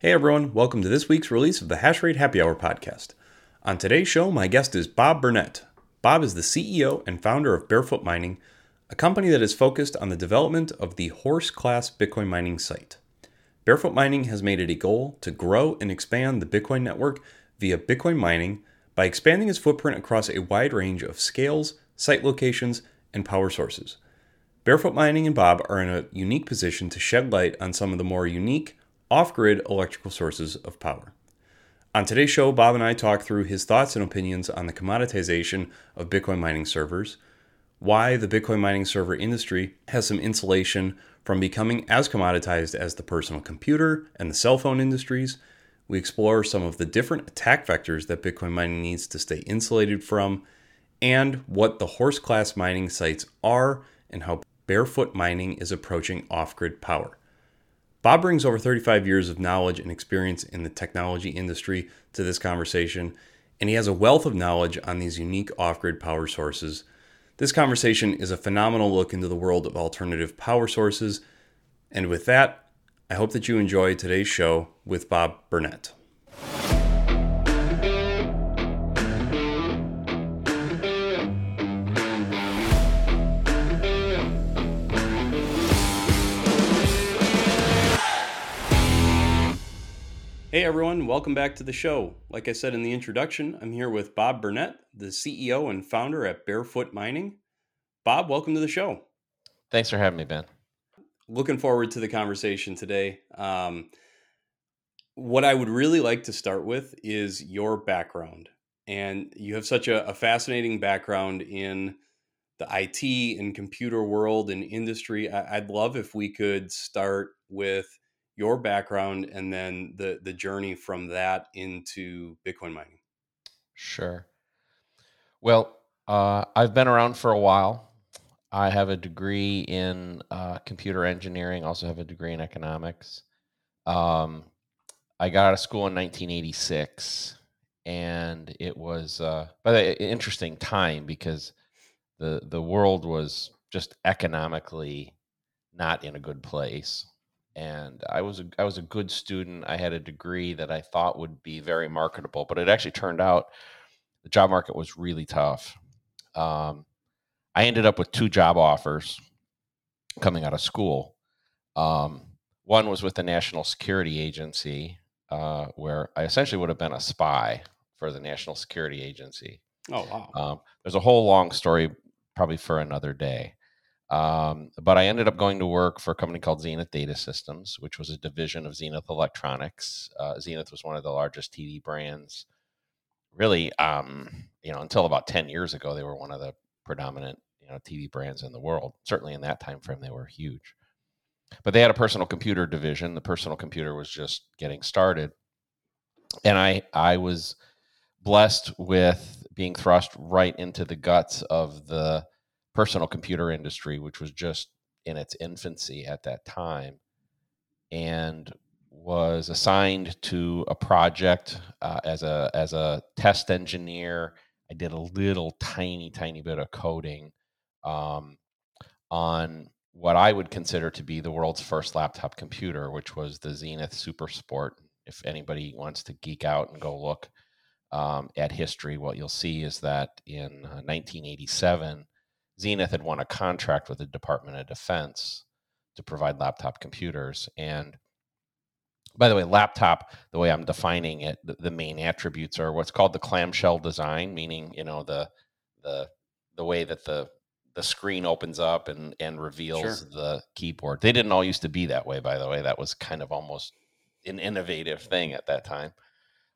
Hey everyone, welcome to this week's release of the Hashrate Happy Hour podcast. On today's show, my guest is Bob Burnett. Bob is the CEO and founder of Barefoot Mining, a company that is focused on the development of the horse class Bitcoin mining site. Barefoot Mining has made it a goal to grow and expand the Bitcoin network via Bitcoin mining by expanding its footprint across a wide range of scales, site locations, and power sources. Barefoot Mining and Bob are in a unique position to shed light on some of the more unique, off grid electrical sources of power. On today's show, Bob and I talk through his thoughts and opinions on the commoditization of Bitcoin mining servers, why the Bitcoin mining server industry has some insulation from becoming as commoditized as the personal computer and the cell phone industries, we explore some of the different attack vectors that Bitcoin mining needs to stay insulated from, and what the horse class mining sites are and how barefoot mining is approaching off grid power. Bob brings over 35 years of knowledge and experience in the technology industry to this conversation, and he has a wealth of knowledge on these unique off grid power sources this conversation is a phenomenal look into the world of alternative power sources. And with that, I hope that you enjoy today's show with Bob Burnett. Hey everyone, welcome back to the show. Like I said in the introduction, I'm here with Bob Burnett, the CEO and founder at Barefoot Mining. Bob, welcome to the show. Thanks for having me, Ben. Looking forward to the conversation today. Um, what I would really like to start with is your background. And you have such a, a fascinating background in the IT and computer world and industry. I, I'd love if we could start with your background and then the the journey from that into Bitcoin mining. Sure. Well, uh, I've been around for a while. I have a degree in uh, computer engineering. Also have a degree in economics. Um, I got out of school in 1986, and it was uh, by the interesting time because the the world was just economically not in a good place and I was a I was a good student. I had a degree that I thought would be very marketable, but it actually turned out the job market was really tough. Um, I ended up with two job offers coming out of school. Um, one was with the National Security Agency, uh, where I essentially would have been a spy for the National Security Agency. Oh wow! Um, there's a whole long story, probably for another day. Um, but I ended up going to work for a company called Zenith Data Systems, which was a division of Zenith Electronics. Uh, Zenith was one of the largest TV brands. Really, um, you know, until about ten years ago, they were one of the predominant, you know, TV brands in the world. Certainly in that time frame, they were huge. But they had a personal computer division. The personal computer was just getting started, and I I was blessed with being thrust right into the guts of the personal computer industry, which was just in its infancy at that time, and was assigned to a project uh, as a as a test engineer. I did a little tiny tiny bit of coding um, on what I would consider to be the world's first laptop computer, which was the Zenith Super Sport. If anybody wants to geek out and go look um, at history, what you'll see is that in uh, 1987 Zenith had won a contract with the Department of Defense to provide laptop computers. And by the way, laptop, the way I'm defining it, the, the, main attributes are what's called the clamshell design, meaning you know the the the way that the the screen opens up and and reveals sure. the keyboard. They didn't all used to be that way, by the way. That was kind of almost an innovative thing at that time.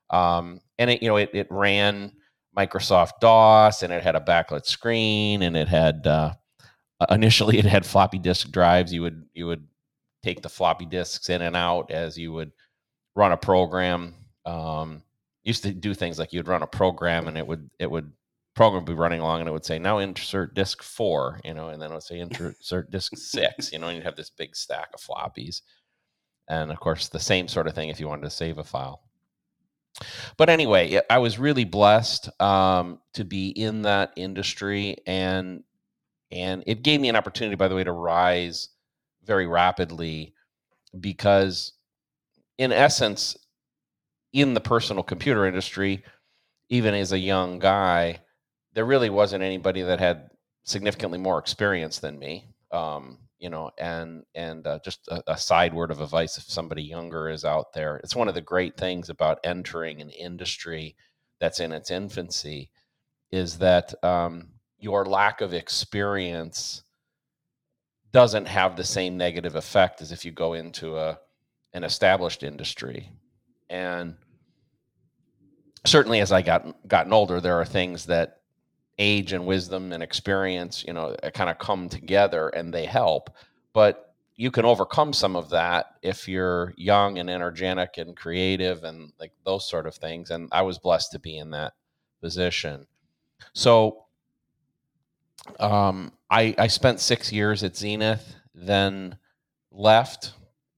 Um, and it you know it, it ran Microsoft DOS, and it had a backlit screen, and it had uh, initially it had floppy disk drives. You would you would take the floppy disks in and out as you would run a program. Um, used to do things like you'd run a program, and it would it would program would be running along, and it would say now insert disk four, you know, and then it would say insert disk six, you know, and you'd have this big stack of floppies. And of course, the same sort of thing if you wanted to save a file. But anyway, I was really blessed um, to be in that industry, and and it gave me an opportunity, by the way, to rise very rapidly because in essence, in the personal computer industry, even as a young guy, there really wasn't anybody that had significantly more experience than me. Um, you know, and and uh, just a, a, side word of advice: if somebody younger is out there, it's one of the great things about entering an industry that's in its infancy, is that um, your lack of experience doesn't have the same negative effect as if you go into a an established industry. And certainly as I got gotten older, there are things that age and wisdom and experience, you know, kind of come together and they help. But you can overcome some of that if you're young and energetic and creative and like those sort of things. And I was blessed to be in that position. So um, I, I spent six years at Zenith, then left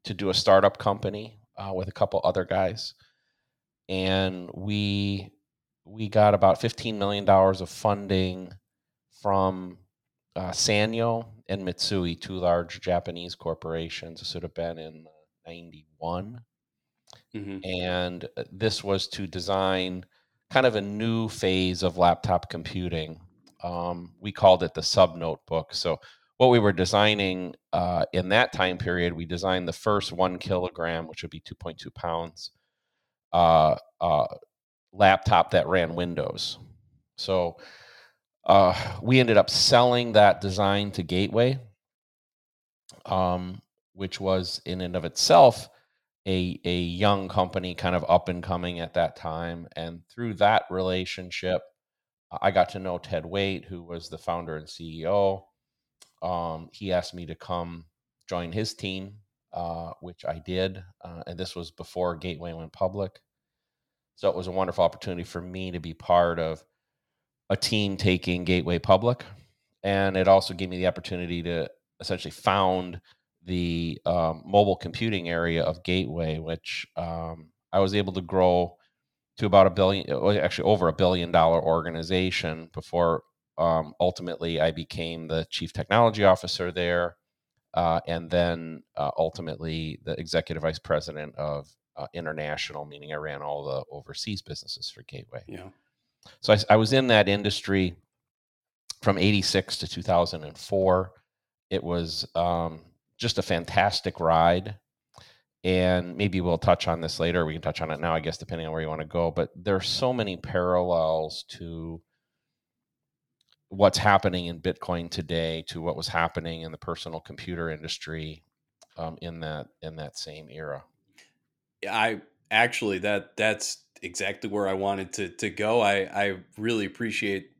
to do a startup company uh, with a couple other guys, and we we got about fifteen million dollars of funding from uh, Sanyo and Mitsui, two large Japanese corporations. This would have been in '91, mm-hmm. and uh, this was to design kind of a new phase of laptop computing um, we called it the sub notebook. So what we were designing uh, in that time period, we designed the first one kilogram, which would be 2.2 pounds, uh, uh, laptop that ran Windows. So uh, we ended up selling that design to Gateway, um, which was in and of itself a a young company, kind of up and coming at that time. And through that relationship, I got to know Ted Waitt, who was the founder and CEO. Um, he asked me to come join his team, uh, which I did. Uh, and this was before Gateway went public. So it was a wonderful opportunity for me to be part of a team taking Gateway public. And it also gave me the opportunity to essentially found the um, mobile computing area of Gateway, which um, I was able to grow to about a billion, actually over a billion dollar organization before um, ultimately I became the chief technology officer there. Uh, and then uh, ultimately the executive vice president of uh, international, meaning I ran all the overseas businesses for Gateway. Yeah. So I, I was in that industry from 86 to 2004. It was um, just a fantastic ride and maybe we'll touch on this later. We can touch on it now, I guess, depending on where you want to go. But there are so many parallels to what's happening in Bitcoin today to what was happening in the personal computer industry um, in that in that same era. I actually that that's exactly where I wanted to to go. I I really appreciate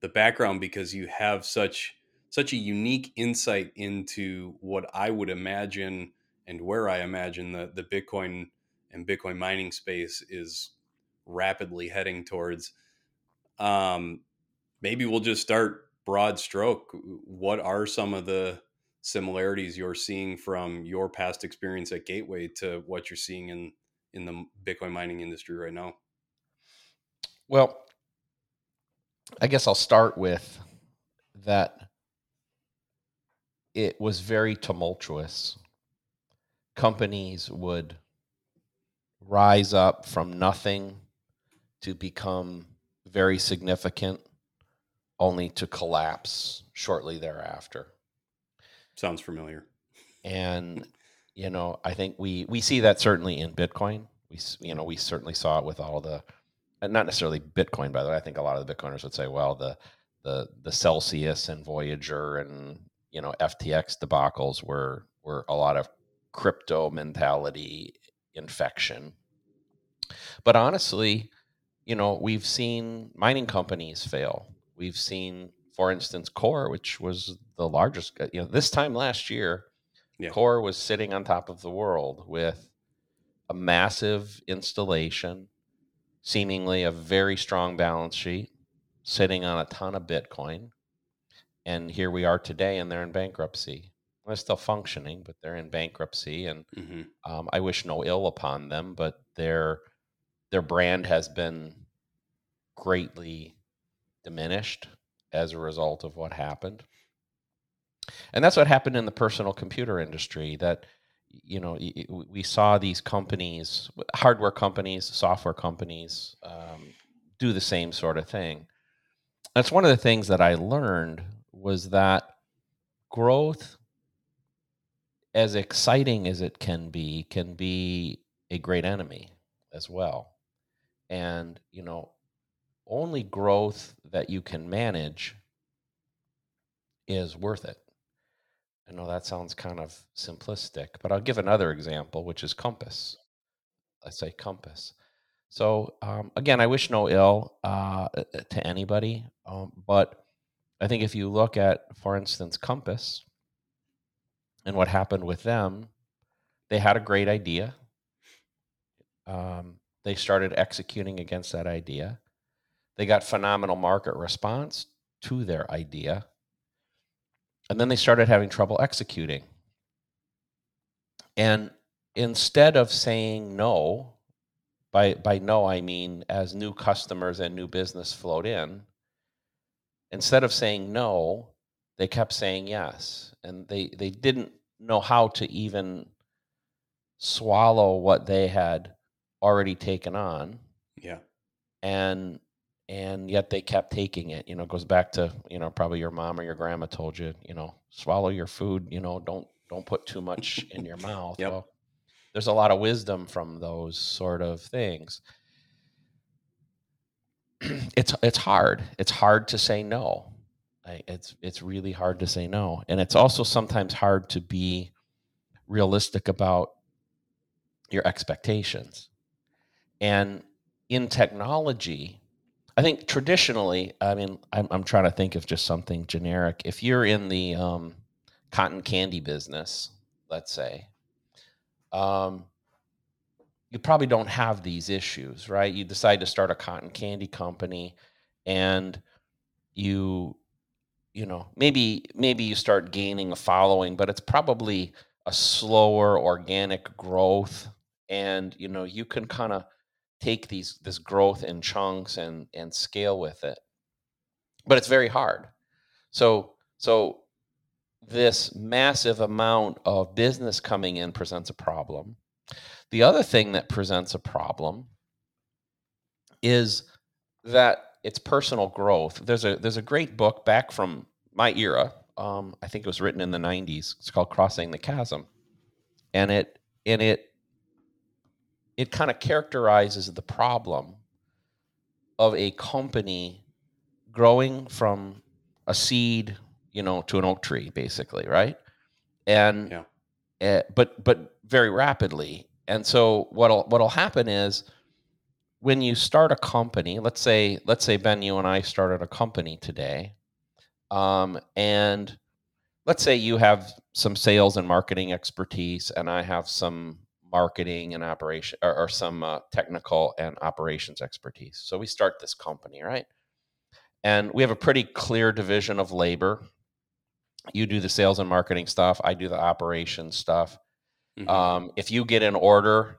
the background because you have such such a unique insight into what I would imagine and where I imagine the the Bitcoin and Bitcoin mining space is rapidly heading towards. Um, maybe we'll just start broad stroke. What are some of the similarities you're seeing from your past experience at Gateway to what you're seeing in in the Bitcoin mining industry right now? Well, I guess I'll start with that it was very tumultuous companies would rise up from nothing to become very significant only to collapse shortly thereafter sounds familiar and you know i think we we see that certainly in bitcoin we you know we certainly saw it with all the not necessarily bitcoin by the way i think a lot of the bitcoiners would say well the the the celsius and voyager and you know ftx debacles were were a lot of crypto mentality infection. But honestly, you know, we've seen mining companies fail. We've seen, for instance, Core, which was the largest, you know, this time last year, yeah. Core was sitting on top of the world with a massive installation, seemingly a very strong balance sheet, sitting on a ton of Bitcoin. And here we are today, and they're in bankruptcy they're still functioning, but they're in bankruptcy, and mm-hmm. um, I wish no ill upon them. But their their brand has been greatly diminished as a result of what happened, and that's what happened in the personal computer industry. That you know we saw these companies hardware companies software companies um, do the same sort of thing that's one of the things that i learned was that growth as exciting as it can be can be a great enemy as well and you know only growth that you can manage is worth it I know that sounds kind of simplistic, but I'll give another example, which is Compass. I say Compass. So um, again, I wish no ill uh, to anybody, um, but I think if you look at, for instance, Compass and what happened with them, they had a great idea. Um, they started executing against that idea. They got phenomenal market response to their idea and then they started having trouble executing. And instead of saying no, by, by no, I mean as new customers and new business flowed in, instead of saying no, they kept saying yes. And they, they didn't know how to even swallow what they had already taken on. Yeah. And and yet they kept taking it. You know, it goes back to you know probably your mom or your grandma told you, you know, swallow your food. You know, don't don't put too much in your mouth. Yep. Well, there's a lot of wisdom from those sort of things. it's it's hard. It's hard to say no. It's it's really hard to say no, and it's also sometimes hard to be realistic about your expectations. And in technology, I think traditionally, I mean, I'm, I'm trying to think of just something generic. If you're in the um, cotton candy business, let's say, um, you probably don't have these issues, right? You decide to start a cotton candy company, and you, you know, maybe maybe you start gaining a following, but it's probably a slower organic growth, and you know, you can kind of take these this growth in chunks and and scale with it. But it's very hard. So so this massive amount of business coming in presents a problem. The other thing that presents a problem is that it's personal growth. There's a there's a great book back from my era um, i think it was written in the 90s it's called crossing the chasm. And it and it it kind of characterizes the problem of a company growing from a seed, you know, to an oak tree, basically, right? And yeah. Uh, but but very rapidly. And so what'll what'll happen is when you start a company, let's say let's say Ben, you and I started a company today, um, and let's say you have some sales and marketing expertise, and I have some marketing and operation or, or some uh, technical and operations expertise. So we start this company, right? And we have a pretty clear division of labor. You do the sales and marketing stuff, I do the operations stuff. Mm-hmm. Um, if you get an order,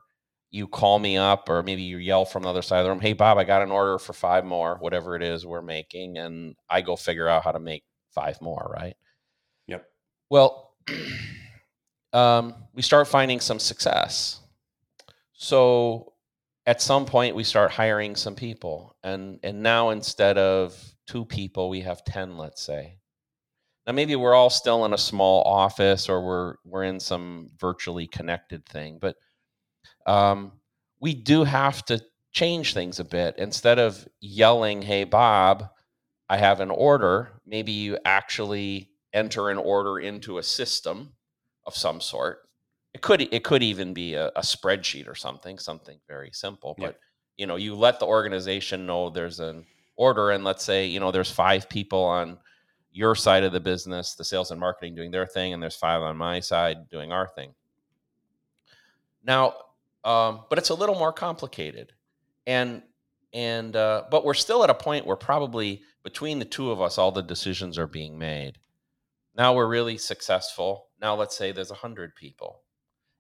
you call me up or maybe you yell from the other side of the room, Hey, Bob, I got an order for five more, whatever it is we're making. And I go figure out how to make five more, right? Yep. Well, um, we start finding some success. So at some point, we start hiring some people, and and now instead of two people, we have ten, let's say. Now maybe we're all still in a small office, or we're we're in some virtually connected thing, but um, we do have to change things a bit. Instead of yelling, "Hey, Bob," I have an order. Maybe you actually enter an order into a system of some sort. It could it could even be a, a spreadsheet or something, something very simple. But you know, you let the organization know there's an order, and let's say you know there's five people on your side of the business, the sales and marketing doing their thing, and there's five on my side doing our thing. Now, um, but it's a little more complicated, and and uh, but we're still at a point where probably between the two of us, all the decisions are being made. Now we're really successful. Now let's say there's 100 people.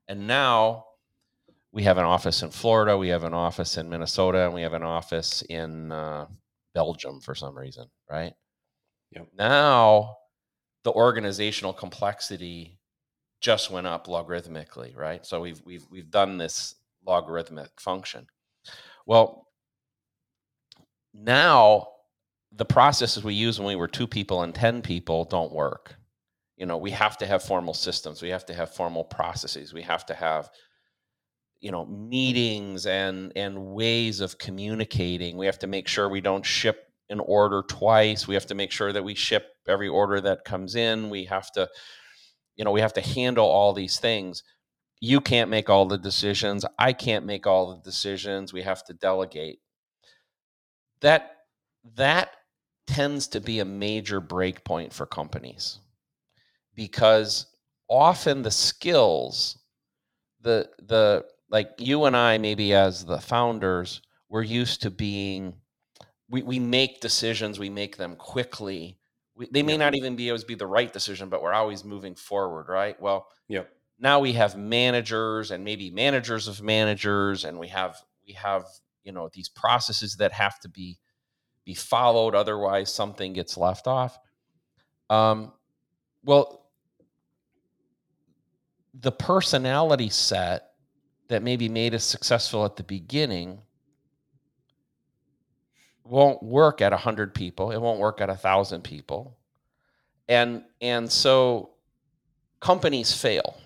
And now we have an office in Florida, we have an office in Minnesota, and we have an office in uh, Belgium for some reason, right? Yep. Now the organizational complexity just went up logarithmically, right? So we've we've we've done this logarithmic function. Well, now the processes we use when we were two people and 10 people don't work. You know, we have to have formal systems, we have to have formal processes, we have to have you know meetings and and ways of communicating. We have to make sure we don't ship an order twice we have to make sure that we ship every order that comes in we have to you know we have to handle all these things. You can't make all the decisions i can't make all the decisions we have to delegate. That that tends to be a major break point for companies because often the skills the the like you and I, maybe as the founders, we're used to being, we, we make decisions, we make them quickly. We, they may not even be always be the right decision, but we're always moving forward, right? Well, yep. now we have managers and maybe managers of managers, and we have we have you know these processes that have to be be followed, otherwise something gets left off. Um, well, the personality set that maybe made us successful at the beginning won't work at 100 people. It won't work at 1000 people. And and so companies fail.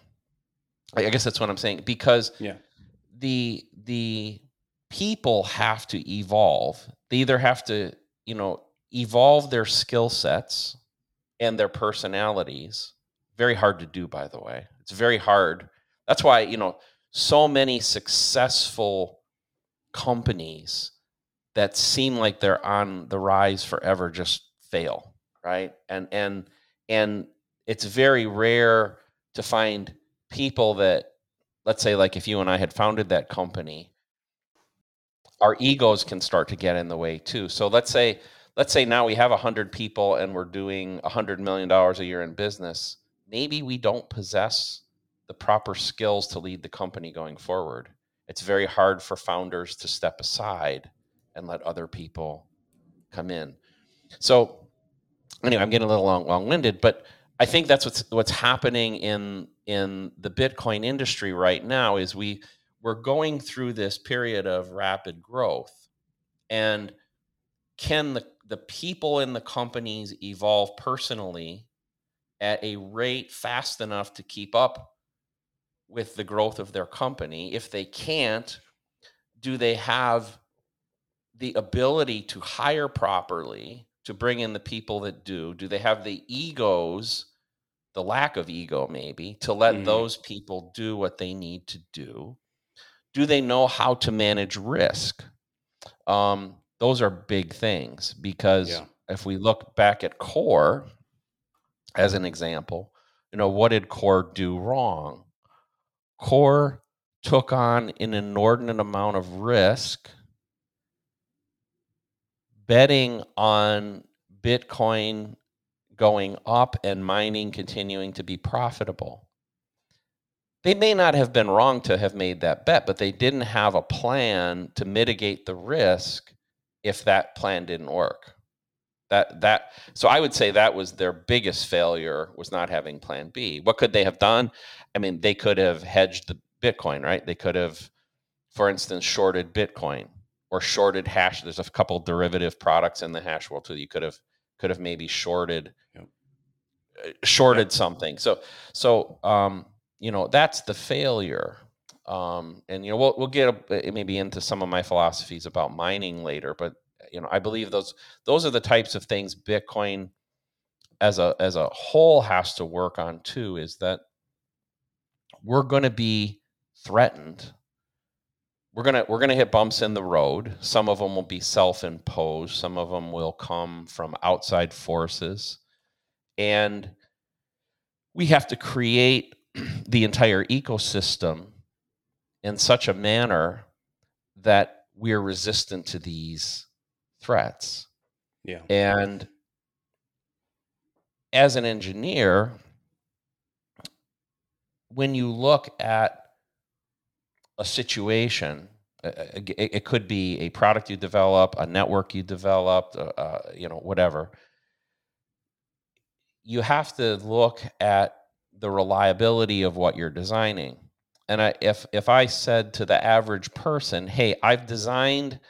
I guess that's what i'm saying because yeah. the the people have to evolve. They either have to you know evolve their skill sets and their personalities very hard to do by the way. It's very hard. That's why you know so many successful companies that seem like they're on the rise forever just fail right? And and and it's very rare to find people that let's say like if you and I had founded that company our egos can start to get in the way too. So let's say let's say now we have 100 people and we're doing 100 million dollars a year in business maybe we don't possess the proper skills to lead the company going forward. It's very hard for founders to step aside and let other people come in. So anyway, I'm getting a little long long-winded, but I think that's what's what's happening in in the Bitcoin industry right now is we we're going through this period of rapid growth. And can the, the people in the companies evolve personally at a rate fast enough to keep up with the growth of their company? If they can't, do they have the ability to hire properly to bring in the people that do? Do they have the egos, the lack of ego maybe, to let mm-hmm. those people do what they need to do? Do they know how to manage risk? Um, those are big things because yeah. if we look back at core as an example, you know, what did core do wrong? Core took on an inordinate amount of risk betting on Bitcoin going up and mining continuing to be profitable. They may not have been wrong to have made that bet, but they didn't have a plan to mitigate the risk if that plan didn't work. That that so I would say that was their biggest failure was not having plan B. What could they have done? I mean, they could have hedged the Bitcoin, right? They could have, for instance, shorted Bitcoin or shorted hash. There's a couple derivative products in the hash world too. You could have could have maybe shorted yep. Uh, shorted yep. something. So so um, you know that's the failure. Um, and you know we'll we'll get a, maybe into some of my philosophies about mining later, but you know I believe those those are the types of things Bitcoin as a as a whole has to work on too. Is that we're going to be threatened. We're to we're to hit bumps in the road. Some of them will be self-imposed, some of them will come from outside forces. And we have to create the entire ecosystem in such a manner that we're resistant to these threats. Yeah. And as an engineer, when you look at a situation, it, could be a product you develop, a network you developed, uh, uh, you know, whatever. You have to look at the reliability of what you're designing. And I, if if I said to the average person, "Hey, I've designed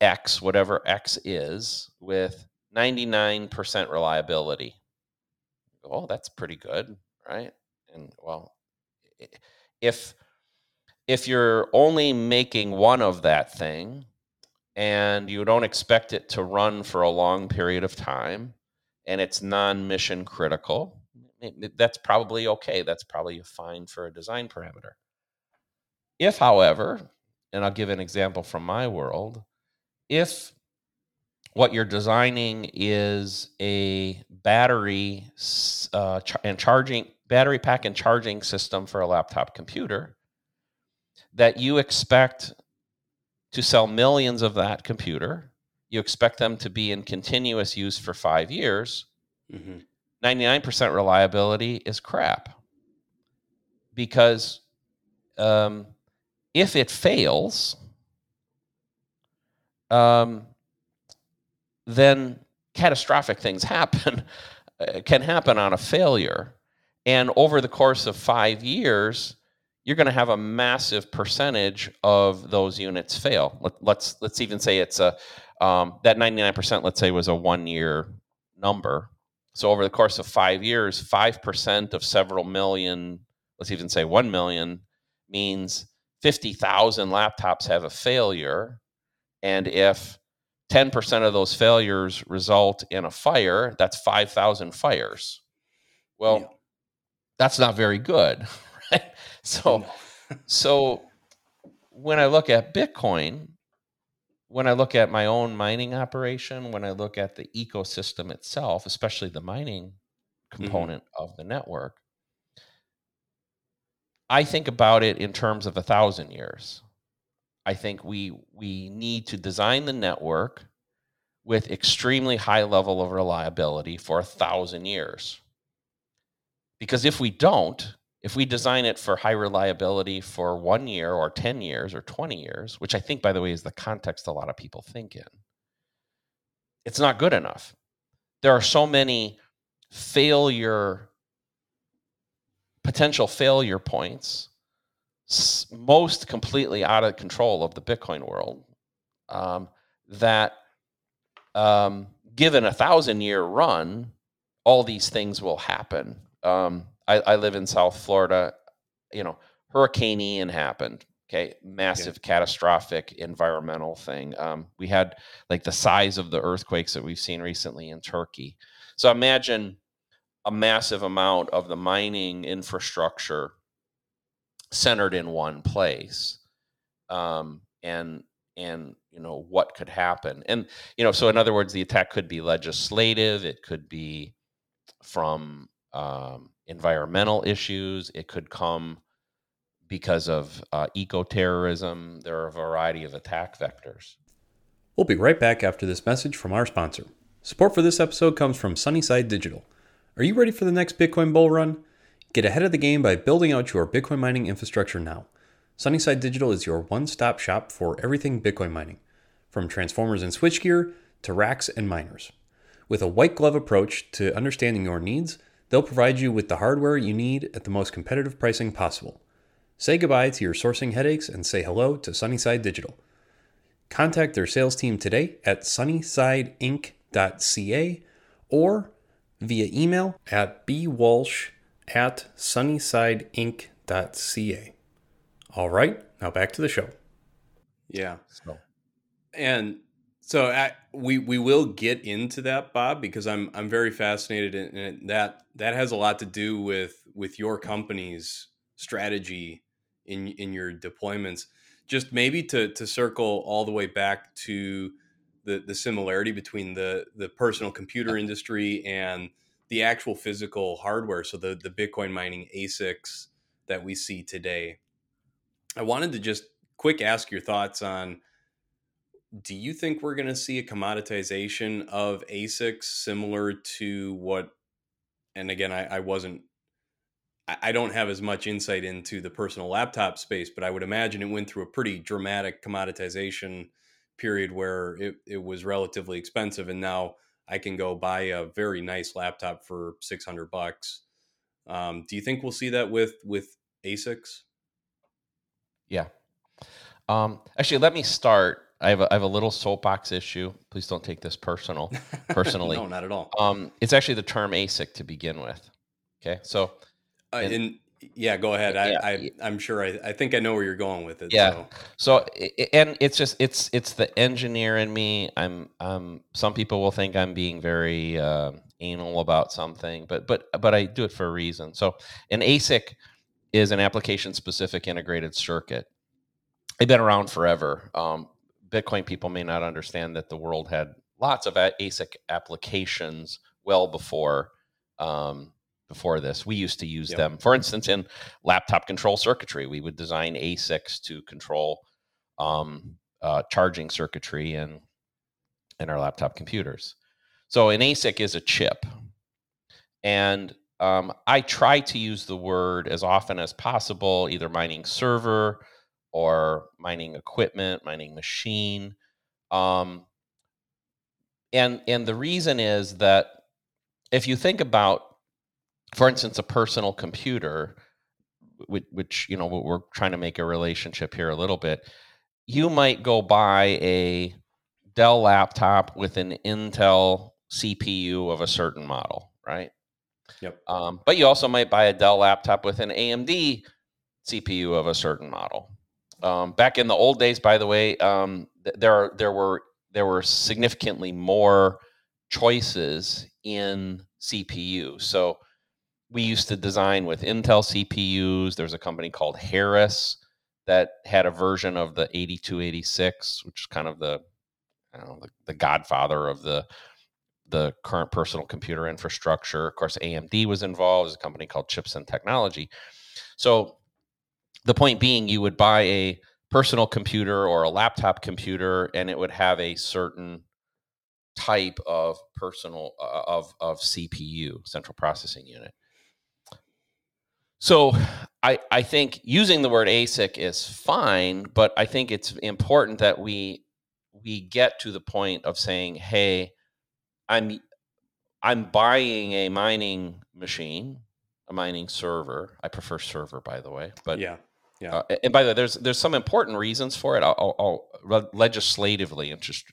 X, whatever X is, with 99% reliability," oh, that's pretty good, right? And well, if if you're only making one of that thing and you don't expect it to run for a long period of time and it's non-mission critical that's probably okay. That's probably fine for a design parameter. If however and i'll give an example from my world if what you're designing is a battery uh, and charging battery pack and charging system for a laptop computer that you expect to sell millions of that computer you expect them to be in continuous use for five years mm-hmm. 99% reliability is crap because um, if it fails um, then catastrophic things happen uh, can happen on a failure. And over the course of five years you're going to have a massive percentage of those units fail. Let, us let's, let's even say it's a um, that 99% let's say was a one year number. So over the course of five years 5% of several million let's even say 1 million means 50000 laptops have a failure and if 10% of those failures result in a fire, that's 5,000 fires. Well, yeah. that's not very good, right? So, so when I look at Bitcoin, when I look at my own mining operation, when I look at the ecosystem itself, especially the mining mm-hmm. component mm-hmm. of the network, I think about it in terms of a thousand years. I think we we need to design the network with extremely high level of reliability for a thousand years. Because if we don't, if we design it for high reliability for one year or 10 years or 20 years, which I think, by the way, is the context a lot of people think in, it's not good enough. There are so many failure, potential failure points most completely out of control of the Bitcoin world. Um, that um, given a thousand year run, all these things will happen. Um, I, I, live in South Florida. You know, Hurricane Ian happened. Okay, massive, yeah. catastrophic environmental thing. Um, we had like the size of the earthquakes that we've seen recently in Turkey. So imagine a massive amount of the mining infrastructure centered in one place um, and and you know what could happen. And you know so in other words the attack could be legislative it could be from um, environmental issues it could come because of uh, eco-terrorism. There are a variety of attack vectors. We'll be right back after this message from our sponsor. Support for this episode comes from sunnyside digital. Are you ready for the next bitcoin bull run Get ahead of the game by building out your Bitcoin mining infrastructure now. Sunnyside Digital is your one stop shop for everything Bitcoin mining, from transformers and switchgear to racks and miners. With a white glove approach to understanding your needs, they'll provide you with the hardware you need at the most competitive pricing possible. Say goodbye to your sourcing headaches and say hello to Sunnyside Digital. Contact their sales team today at sunnysideinc.ca or via email at bwalsh at sunnysideinc.ca. All right, now back to the show. Yeah. So. And so I, we we will get into that, Bob, because I'm I'm very fascinated, and that that has a lot to do with with your company's strategy in in your deployments. Just maybe to to circle all the way back to the the similarity between the the personal computer industry and the actual physical hardware, so the the Bitcoin mining ASICs that we see today. I wanted to just quick ask your thoughts on do you think we're going to see a commoditization of ASICs similar to what and again I, I wasn't I don't have as much insight into the personal laptop space, but I would imagine it went through a pretty dramatic commoditization period where it, it was relatively expensive and now I can go buy a very nice laptop for 600 bucks Um, do you think we'll see that with with ASICs? Yeah. Um, actually, let me start. I have a, I have a little soapbox issue. Please don't take this personal, personally. no, not at all. Um, it's actually the term ASIC to begin with. Okay, so uh, and, yeah, go ahead. Yeah, I, I am sure. I, I think I know where you're going with it. Yeah. So. so and it's just it's it's the engineer in me. I'm um. Some people will think I'm being very uh, anal about something, but but but I do it for a reason. So an ASIC is an application specific integrated circuit. They've been around forever. Um, Bitcoin people may not understand that the world had lots of ASIC applications well before um, before this. We used to use yep. them, for instance, in laptop control circuitry. We would design ASICs to control um, uh, charging circuitry in in our laptop computers. So an ASIC is a chip, and um, I try to use the word as often as possible, either mining server or mining equipment, mining machine. Um, and and the reason is that if you think about, for instance, a personal computer, which, which you know we're trying to make a relationship here a little bit, you might go buy a Dell laptop with an Intel CPU of a certain model, right? Yep. Um, but you also might buy a Dell laptop with an AMD CPU of a certain model. Um, back in the old days, by the way, um, th- there there were there were significantly more choices in CPU. So we used to design with Intel CPUs. There's a company called Harris that had a version of the 8286, which is kind of the know, the, the godfather of the the current personal computer infrastructure. Of course, AMD was involved. There's a company called Chips and Technology. So the point being, you would buy a personal computer or a laptop computer, and it would have a certain type of personal uh, of of CPU, central processing unit. So I I think using the word ASIC is fine, but I think it's important that we we get to the point of saying, "Hey, I'm I'm buying a mining machine, a mining server. I prefer server, by the way. But yeah, yeah. Uh, and by the way, there's there's some important reasons for it. I'll, I'll, I'll legislatively and just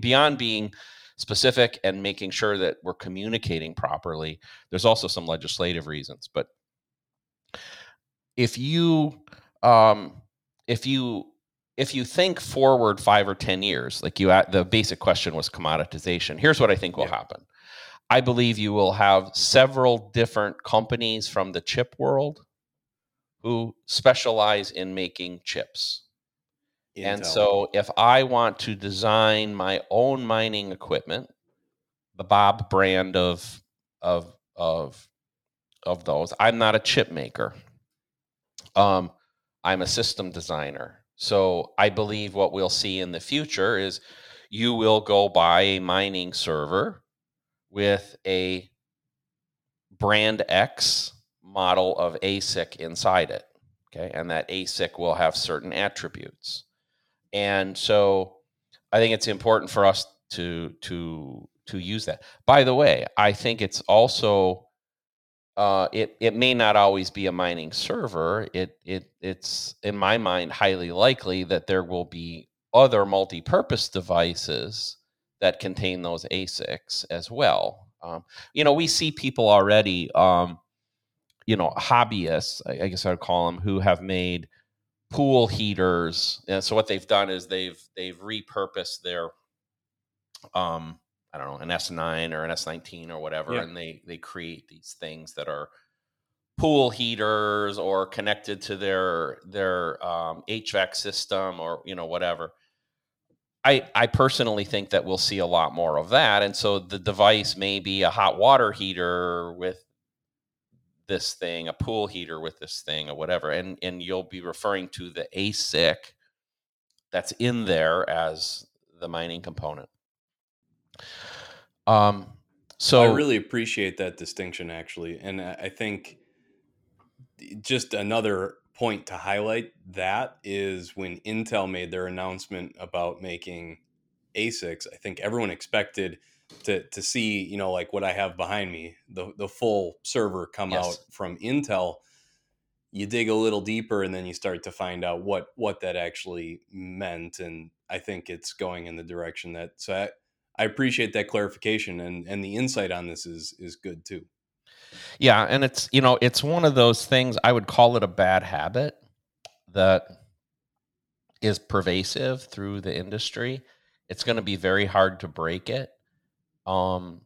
beyond being specific and making sure that we're communicating properly. There's also some legislative reasons. But if you um, if you if you think forward five or 10 years, like you, the basic question was commoditization. Here's what I think will yeah. happen. I believe you will have several different companies from the chip world who specialize in making chips. Intel. And so if I want to design my own mining equipment, the Bob brand of of of of those, I'm not a chip maker. Um, I'm a system designer. So I believe what we'll see in the future is you will go buy a mining server with a brand X model of ASIC inside it. Okay. And that ASIC will have certain attributes. And so I think it's important for us to to to use that. By the way, I think it's also uh, it it may not always be a mining server. It it it's in my mind highly likely that there will be other multi-purpose devices that contain those ASICs as well. Um, you know, we see people already, um, you know, hobbyists, I, I guess I'd call them, who have made pool heaters. And so what they've done is they've they've repurposed their um, I don't know, an S9 or an S19 or whatever, yeah. and they they create these things that are pool heaters or connected to their their um, HVAC system or you know whatever. I I personally think that we'll see a lot more of that, and so the device may be a hot water heater with this thing, a pool heater with this thing, or whatever, and and you'll be referring to the ASIC that's in there as the mining component. Um, so I really appreciate that distinction, actually, and I think just another point to highlight that is when Intel made their announcement about making ASICs, I think everyone expected to to see, you know, like what I have behind me, the the full server come Yes. out from Intel. You dig a little deeper and then you start to find out what what that actually meant and I think it's going in the direction that so I, I appreciate that clarification and and the insight on this is is good too. Yeah, and it's you know it's one of those things I would call it a bad habit that is pervasive through the industry. It's going to be very hard to break it. Um,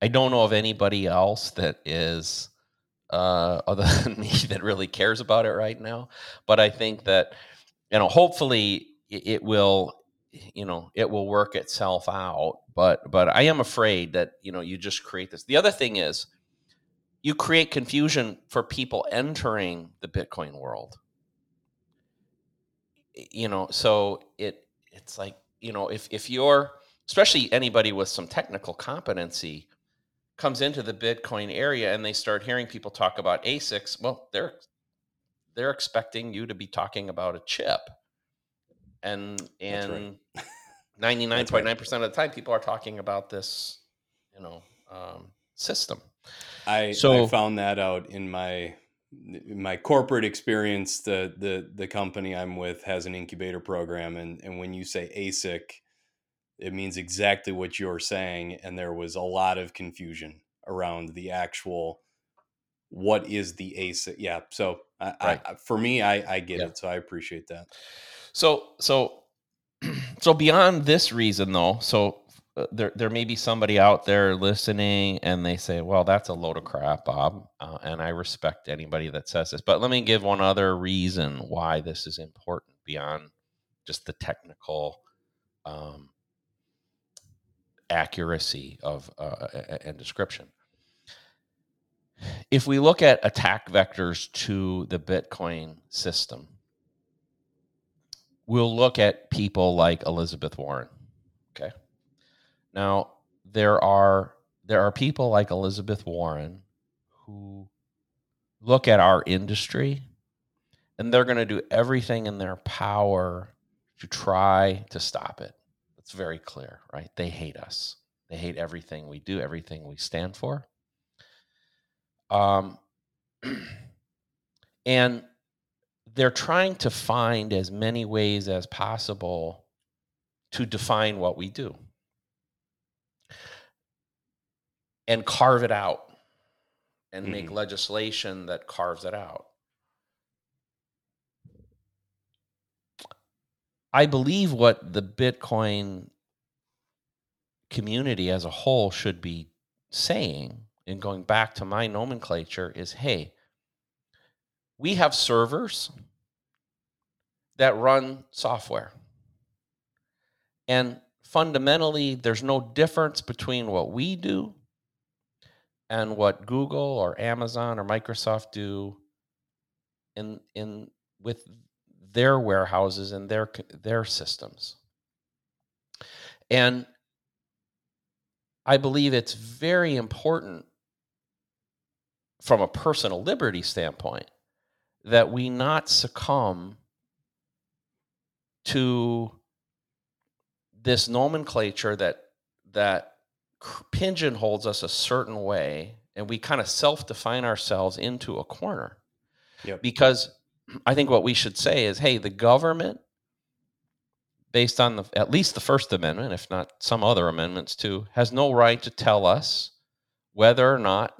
I don't know of anybody else that is uh, other than me that really cares about it right now. But I think that you know hopefully it, it will you know it will work itself out. But but I am afraid that you know you just create this. The other thing is you create confusion for people entering the Bitcoin world. You know, so it it's like, you know, if if you're especially anybody with some technical competency comes into the Bitcoin area and they start hearing people talk about ASICs, well, they're they're expecting you to be talking about a chip. And right. ninety nine point nine percent of the time people are talking about this, you know, um, system. I, So- I found that out in my in my corporate experience. The the the company I'm with has an incubator program, and and when you say ASIC, it means exactly what you're saying. And there was a lot of confusion around the actual what is the ASIC. Yeah, so I, Right. I, for me, I I get Yeah. it. So I appreciate that. So so so beyond this reason though, so uh, there there may be somebody out there listening and they say, "Well, that's a load of crap, Bob," uh, and I respect anybody that says this. But let me give one other reason why this is important beyond just the technical um, accuracy of uh, and description. If we look at attack vectors to the Bitcoin system, we'll look at people like Elizabeth Warren. Okay. Now there are there are people like Elizabeth Warren who look at our industry and they're going to do everything in their power to try to stop it. It's very clear, right? They hate us. They hate everything we do, everything we stand for. Um, and they're trying to find as many ways as possible to define what we do and carve it out and make Mhm. legislation that carves it out. I believe what the Bitcoin community as a whole should be saying, and going back to my nomenclature, is hey, we have servers that run software. And fundamentally, there's no difference between what we do and what Google or Amazon or Microsoft do in in with their warehouses and their their systems. And I believe it's very important from a personal liberty standpoint that we not succumb to this nomenclature that that pigeonholes us a certain way and we kind of self-define ourselves into a corner Yep. because i think what we should say is hey the government based on the at least the first amendment if not some other amendments too has no right to tell us whether or not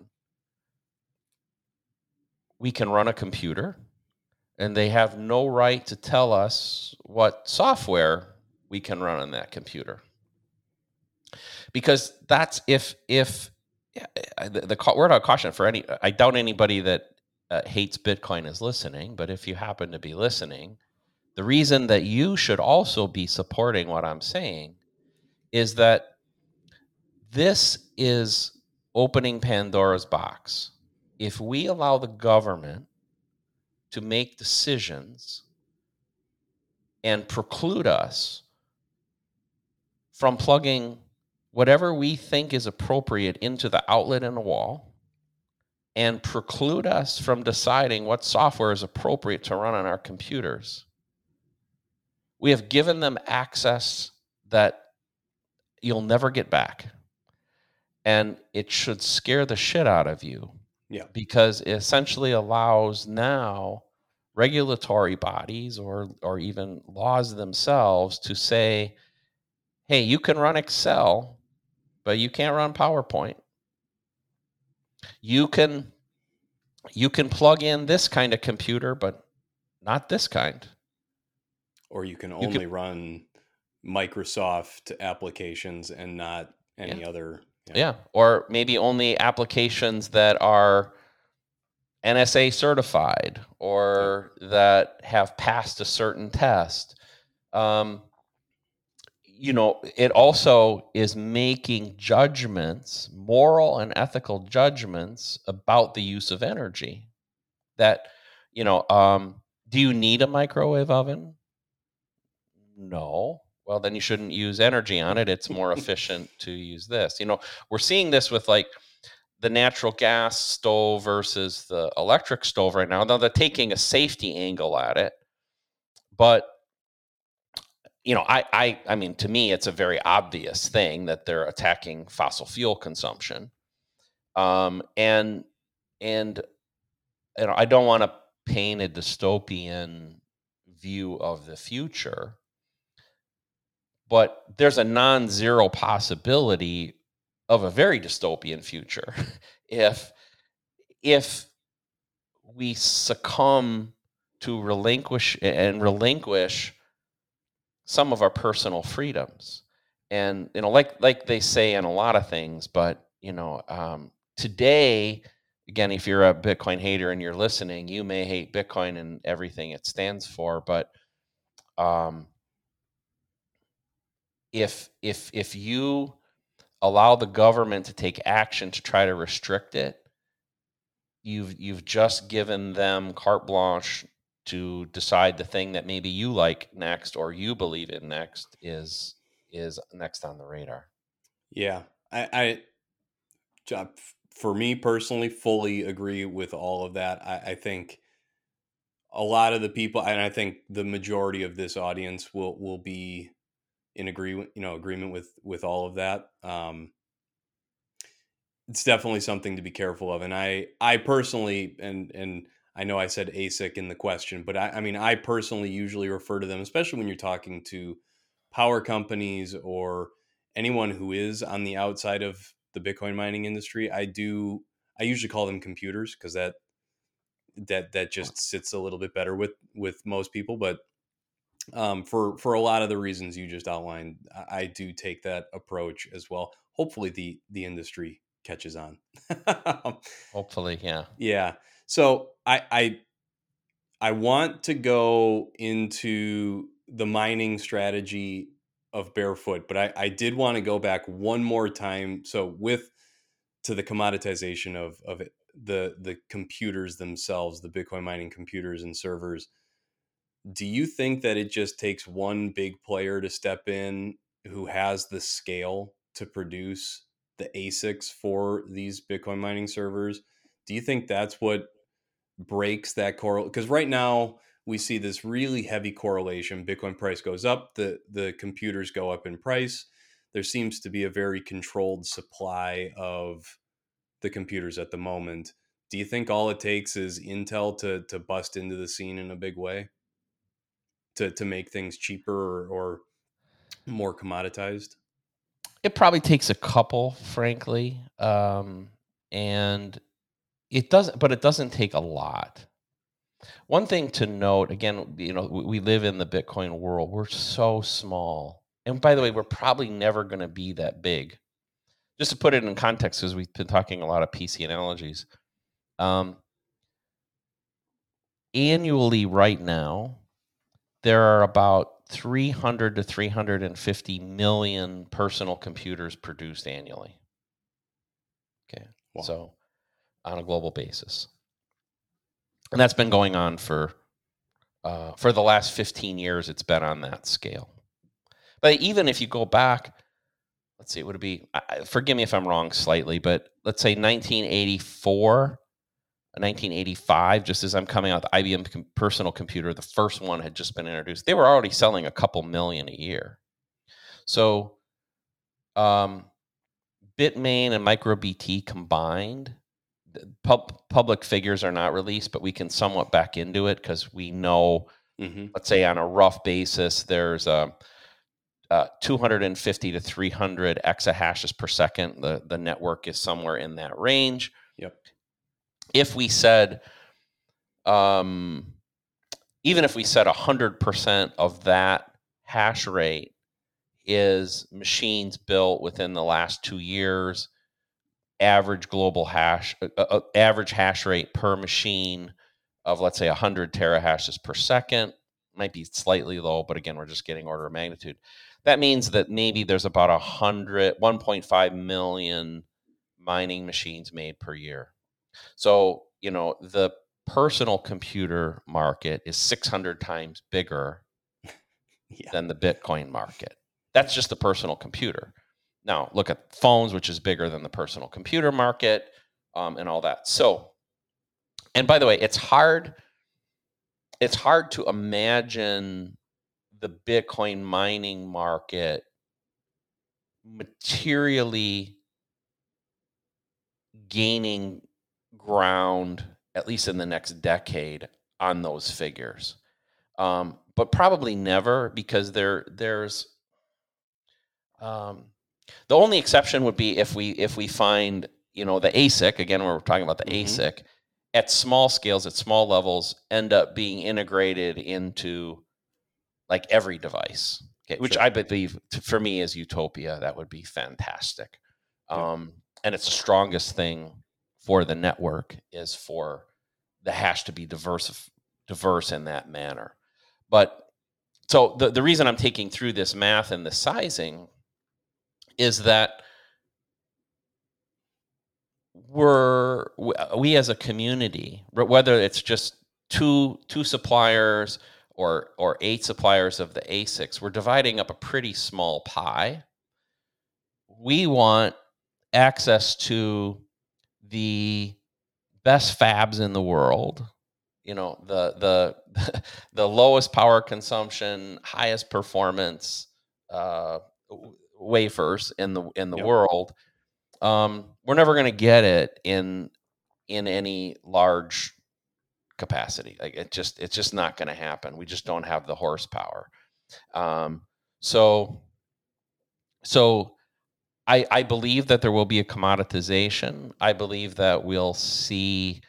we can run a computer and they have no right to tell us what software we can run on that computer. Because that's if if the, the word of caution for any i doubt anybody that uh, hates bitcoin is listening but if you happen to be listening the reason that you should also be supporting what i'm saying is that this is opening pandora's box if we allow the government to make decisions and preclude us from plugging whatever we think is appropriate into the outlet in the wall and preclude us from deciding what software is appropriate to run on our computers. We have given them access that you'll never get back. And it should scare the shit out of you. Yeah. Because it essentially allows now regulatory bodies or or even laws themselves to say, hey, you can run Excel, but you can't run PowerPoint. You can you can plug in this kind of computer, but not this kind. Or you can only you can, run Microsoft applications and not any yeah. other. Yeah. yeah. Or maybe only applications that are NSA certified or that have passed a certain test. Um, you know, it also is making judgments, moral and ethical judgments about the use of energy. That, you know, um, do you need a microwave oven? No. Well, then you shouldn't use energy on it. It's more efficient to use this. You know, we're seeing this with like the natural gas stove versus the electric stove right now. Now they're taking a safety angle at it, but you know, I, I, I mean, to me, it's a very obvious thing that they're attacking fossil fuel consumption, um, and and you know, I don't want to paint a dystopian view of the future, but there's a non-zero possibility of a very dystopian future if if we succumb to relinquish and relinquish some of our personal freedoms. And you know like like they say in a lot of things but you know um, today again if you're a bitcoin hater and you're listening you may hate bitcoin and everything it stands for but um, if if if you allow the government to take action to try to restrict it you've you've just given them carte blanche to decide the thing that maybe you like next or you believe in next is is next on the radar. Yeah, I, I uh, for me personally, fully agree with all of that. I, I think a lot of the people, and I think the majority of this audience will will be in agreement, you know, agreement with with all of that. Um, it's definitely something to be careful of, and I I personally and and I know I said ASIC in the question, but I, I, mean, I personally usually refer to them, especially when you're talking to power companies or anyone who is on the outside of the Bitcoin mining industry. I do, I usually call them computers because that that that just sits a little bit better with with most people. But um, for for a lot of the reasons you just outlined, I, I do take that approach as well. Hopefully, the the industry catches on. Hopefully, yeah, yeah. So I I I want to go into the mining strategy of barefoot, but I, I did want to go back one more time. So with to the commoditization of of it, the the computers themselves, the Bitcoin mining computers and servers. Do you think that it just takes one big player to step in who has the scale to produce the ASICs for these Bitcoin mining servers? Do you think that's what breaks that correl because right now we see this really heavy correlation. Bitcoin price goes up the the computers go up in price. There seems to be a very controlled supply of the computers at the moment. Do you think all it takes is intel to to bust into the scene in a big way to to make things cheaper or, or more commoditized it probably takes a couple frankly um, and it doesn't, but it doesn't take a lot. One thing to note, again, you know, we live in the Bitcoin world. We're so small. And by the way, we're probably never going to be that big. Just to put it in context, because we've been talking a lot of PC analogies. Um, annually, right now, there are about 300 to 350 million personal computers produced annually. Okay. Wow. So on a global basis. And that's been going on for uh, for the last 15 years. It's been on that scale. But even if you go back, let's see, it would be? forgive me if I'm wrong slightly, but let's say 1984. 1985, just as I'm coming out, the IBM com- personal computer, the first one had just been introduced. They were already selling a couple million a year. So um, Bitmain and MicroBT combined, pub, public figures are not released, but we can somewhat back into it because we know, mm-hmm. let's say on a rough basis, there's a, a 250 to 300 exahashes per second. The the network is somewhere in that range. Yep. If we said, um, even if we said 100% of that hash rate is machines built within the last two years, average global hash, uh, uh, uh average hash rate per machine of let's say 100 terahashes per second. Might be slightly low, but again, we're just getting order of magnitude. That means that maybe there's about a hundred, 1.5 million mining machines made per year. So, you know, the personal computer market is 600 times bigger yeah. than the Bitcoin market. That's just the personal computer. Now, look at phones, which is bigger than the personal computer market um, and all that. So, and by the way, it's hard. It's hard to imagine the Bitcoin mining market materially gaining ground, at least in the next decade, on those figures. Um, but probably never because there there's um, the only exception would be if we if we find you know the ASIC again we're talking about the mm-hmm. ASIC at small scales at small levels end up being integrated into like every device okay, which sure. I believe for me is utopia that would be fantastic yeah. um, and it's the strongest thing for the network is for the hash to be diverse diverse in that manner. But so the, the reason I'm taking through this math and the sizing is that we're we as a community whether it's just two two suppliers or or eight suppliers of the asics we're dividing up a pretty small pie. We want access to the best fabs in the world you know the the the lowest power consumption highest performance uh, wafers in the in the yep. world, um, we're never going to get it in in any large capacity. Like it just it's just not going to happen. We just don't have the horsepower. Um, so so I I believe that there will be a commoditization. I believe that we'll see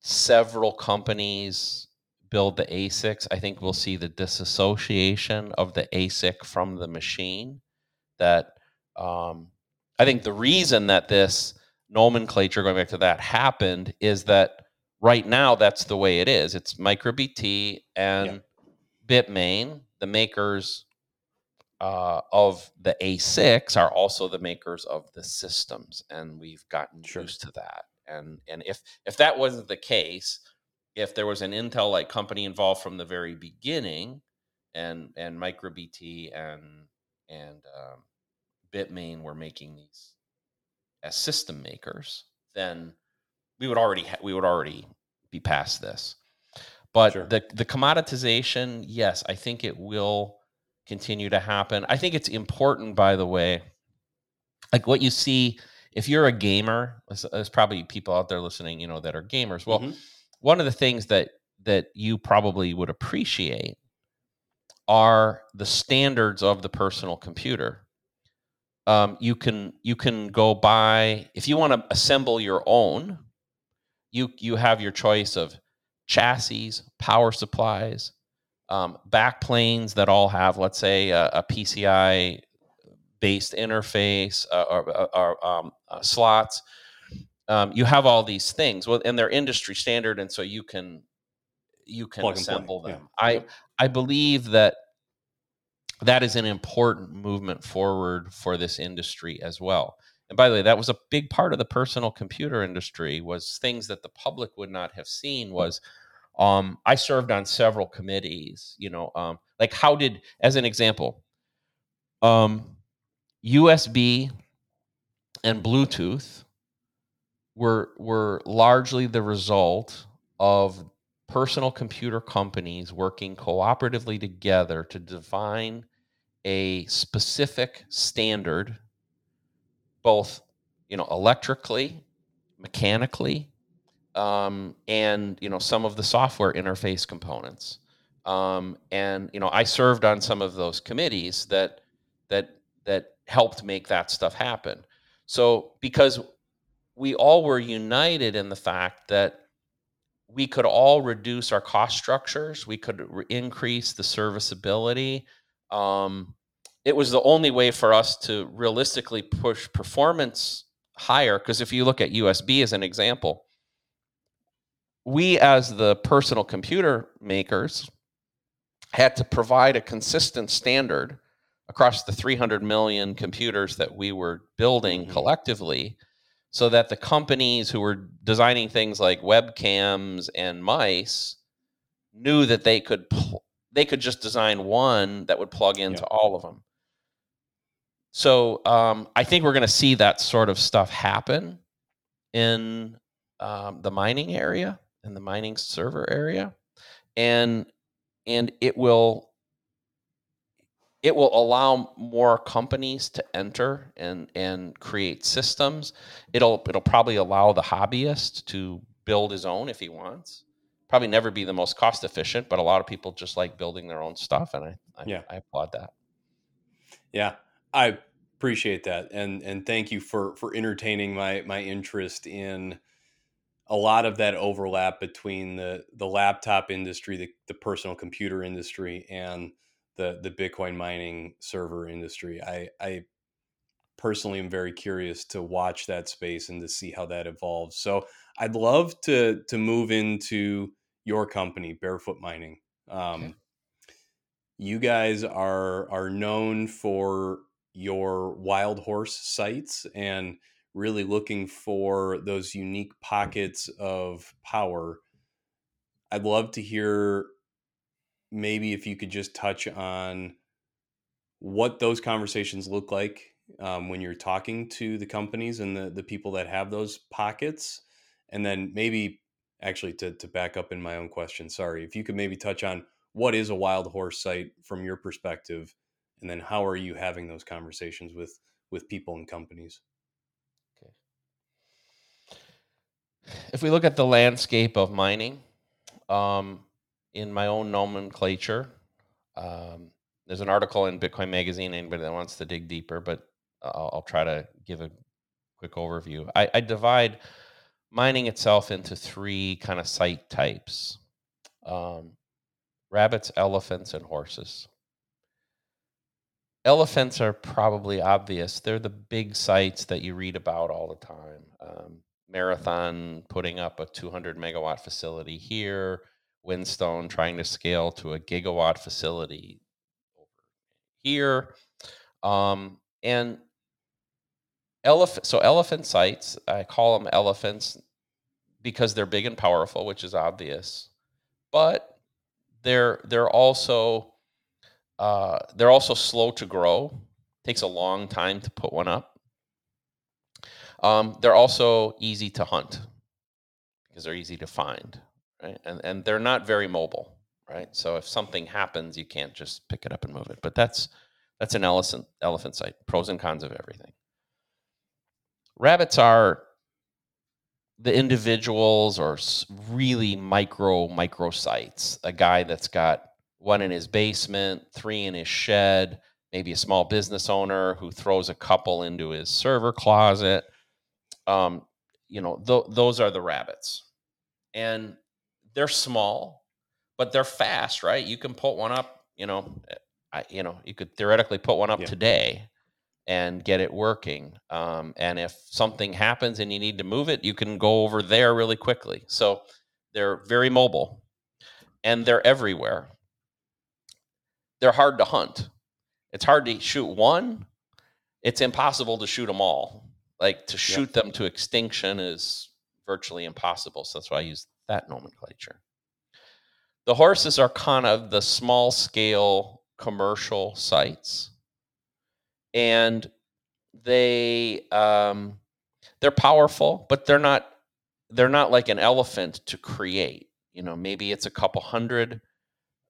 several companies build the ASICs. I think we'll see the disassociation of the ASIC from the machine that um, I think the reason that this nomenclature, going back to that, happened is that right now that's the way it is. It's MicroBT and yeah. Bitmain, the makers uh, of the ASICs are also the makers of the systems, and we've gotten sure. used to that. And and if if that wasn't the case, if there was an Intel like company involved from the very beginning, and and MicroBT and and um, Bitmain were making these as system makers, then we would already ha- we would already be past this. But sure. the the commoditization, yes, I think it will continue to happen. I think it's important, by the way, like what you see if you're a gamer. There's, probably people out there listening, you know, that are gamers. Well, mm-hmm. one of the things that that you probably would appreciate are the standards of the personal computer um, you can you can go buy if you want to assemble your own you you have your choice of chassis power supplies um, backplanes that all have let's say a, a pci based interface uh, or, uh, or um, uh, slots um, you have all these things well and they're industry standard and so you can you can Plug assemble them yeah. i i believe that that is an important movement forward for this industry as well. And by the way, that was a big part of the personal computer industry was things that the public would not have seen was um, I served on several committees, you know, um, like how did, as an example, um, USB and Bluetooth were were largely the result of personal computer companies working cooperatively together to define a specific standard both you know electrically, mechanically, um, and you know some of the software interface components. Um, and you know I served on some of those committees that that that helped make that stuff happen. So because we all were united in the fact that we could all reduce our cost structures, we could re- increase the serviceability. Um, it was the only way for us to realistically push performance higher. Because if you look at USB as an example, we as the personal computer makers had to provide a consistent standard across the 300 million computers that we were building mm-hmm. collectively so that the companies who were designing things like webcams and mice knew that they could pl- they could just design one that would plug into yeah. all of them so um, i think we're going to see that sort of stuff happen in um, the mining area in the mining server area and and it will it will allow more companies to enter and and create systems. It'll it'll probably allow the hobbyist to build his own if he wants. Probably never be the most cost efficient, but a lot of people just like building their own stuff, and I, I yeah I applaud that. Yeah, I appreciate that, and and thank you for for entertaining my my interest in a lot of that overlap between the the laptop industry, the, the personal computer industry, and the the Bitcoin mining server industry. I I personally am very curious to watch that space and to see how that evolves. So I'd love to to move into your company, Barefoot Mining. Um, okay. You guys are are known for your wild horse sites and really looking for those unique pockets of power. I'd love to hear maybe if you could just touch on what those conversations look like um, when you're talking to the companies and the, the people that have those pockets and then maybe actually to, to back up in my own question sorry if you could maybe touch on what is a wild horse site from your perspective and then how are you having those conversations with with people and companies okay if we look at the landscape of mining um, in my own nomenclature. Um, there's an article in Bitcoin Magazine. Anybody that wants to dig deeper, but I'll, I'll try to give a quick overview. I, I, divide mining itself into three kind of site types: um, rabbits, elephants, and horses. Elephants are probably obvious. They're the big sites that you read about all the time. Um, Marathon putting up a 200 megawatt facility here. Whinstone trying to scale to a gigawatt facility over here. Um, and elephant, so elephant sites, I call them elephants because they're big and powerful, which is obvious, but they're they're also uh, they're also slow to grow. Takes a long time to put one up. Um, they're also easy to hunt because they're easy to find right? And and they're not very mobile, right? So if something happens, you can't just pick it up and move it. But that's that's an elephant elephant site. Pros and cons of everything. Rabbits are the individuals or really micro micro sites. A guy that's got one in his basement, three in his shed, maybe a small business owner who throws a couple into his server closet. Um, you know, th- those are the rabbits. And they're small, but they're fast, right? You can put one up, you know, I, you know, you could theoretically put one up yeah. today and get it working. Um, and if something happens and you need to move it, you can go over there really quickly. So they're very mobile and they're everywhere. They're hard to hunt. It's hard to shoot one. It's impossible to shoot them all. Like to shoot them to extinction is virtually impossible. So that's why I use that nomenclature. The horses are kind of the small scale commercial sites, and they um, they're powerful, but they're not they're not like an elephant to create. You know, maybe it's a couple hundred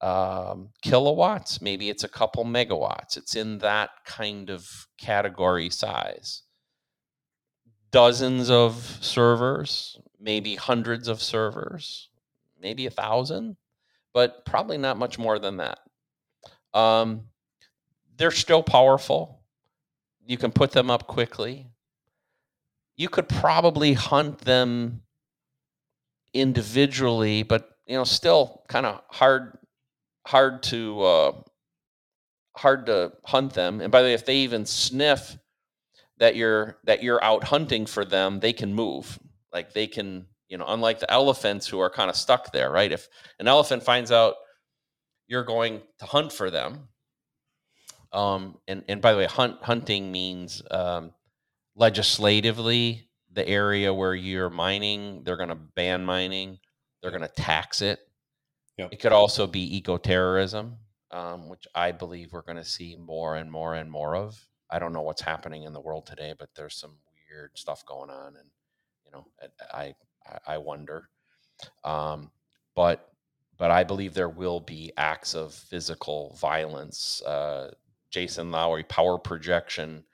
um, kilowatts, maybe it's a couple megawatts. It's in that kind of category size. Dozens of servers, maybe hundreds of servers, maybe a thousand, but probably not much more than that. Um, they're still powerful. You can put them up quickly. You could probably hunt them individually, but you know, still kind of hard, hard to uh, hard to hunt them. And by the way, if they even sniff that you're that you're out hunting for them, they can move. Like they can, you know, unlike the elephants who are kind of stuck there, right? If an elephant finds out you're going to hunt for them, um, and and by the way, hunt hunting means um, legislatively the area where you're mining, they're going to ban mining, they're going to tax it. Yep. It could also be eco-terrorism, um, which I believe we're going to see more and more and more of. I don't know what's happening in the world today, but there's some weird stuff going on, and you know, I I, wonder. Um, but but I believe there will be acts of physical violence. Uh, Jason Lowery, power projection,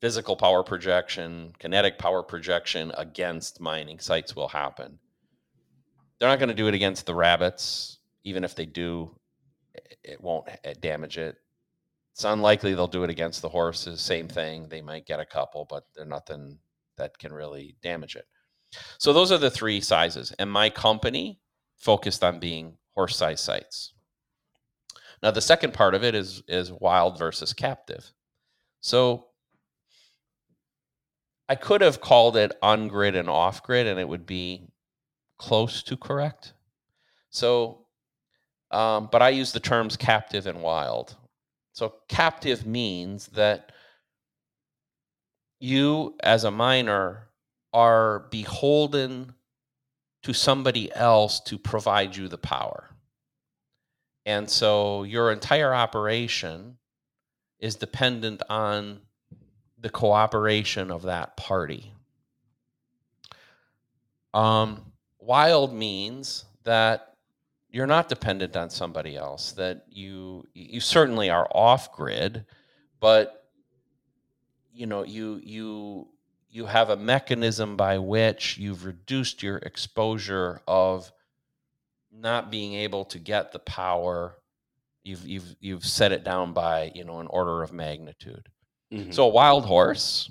physical power projection, kinetic power projection against mining sites will happen. They're not going to do it against the rabbits. Even if they do, it won't damage it. It's unlikely they'll do it against the horses. Same thing. They might get a couple, but they're nothing that can really damage it. So those are the three sizes. And my company focused on being horse size sites. Now the second part of it is is wild versus captive. So I could have called it on grid and off grid, and it would be close to correct. So, um, but I use the terms captive and wild. So, captive means that you, as a miner, are beholden to somebody else to provide you the power. And so your entire operation is dependent on the cooperation of that party. Um, wild means that you're not dependent on somebody else, that you you certainly are off grid, but you know, you you you have a mechanism by which you've reduced your exposure of not being able to get the power you've you've you've set it down by you know an order of magnitude mm-hmm. so a wild horse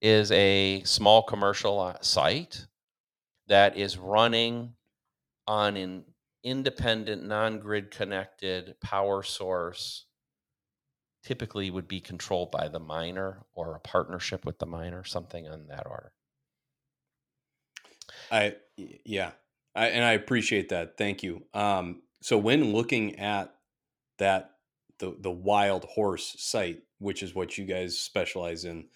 is a small commercial uh, site that is running on an independent non-grid connected power source typically would be controlled by the miner or a partnership with the miner, something on that order. I yeah, I, and I appreciate that. Thank you. Um, so when looking at that the the wild horse site, which is what you guys specialize in,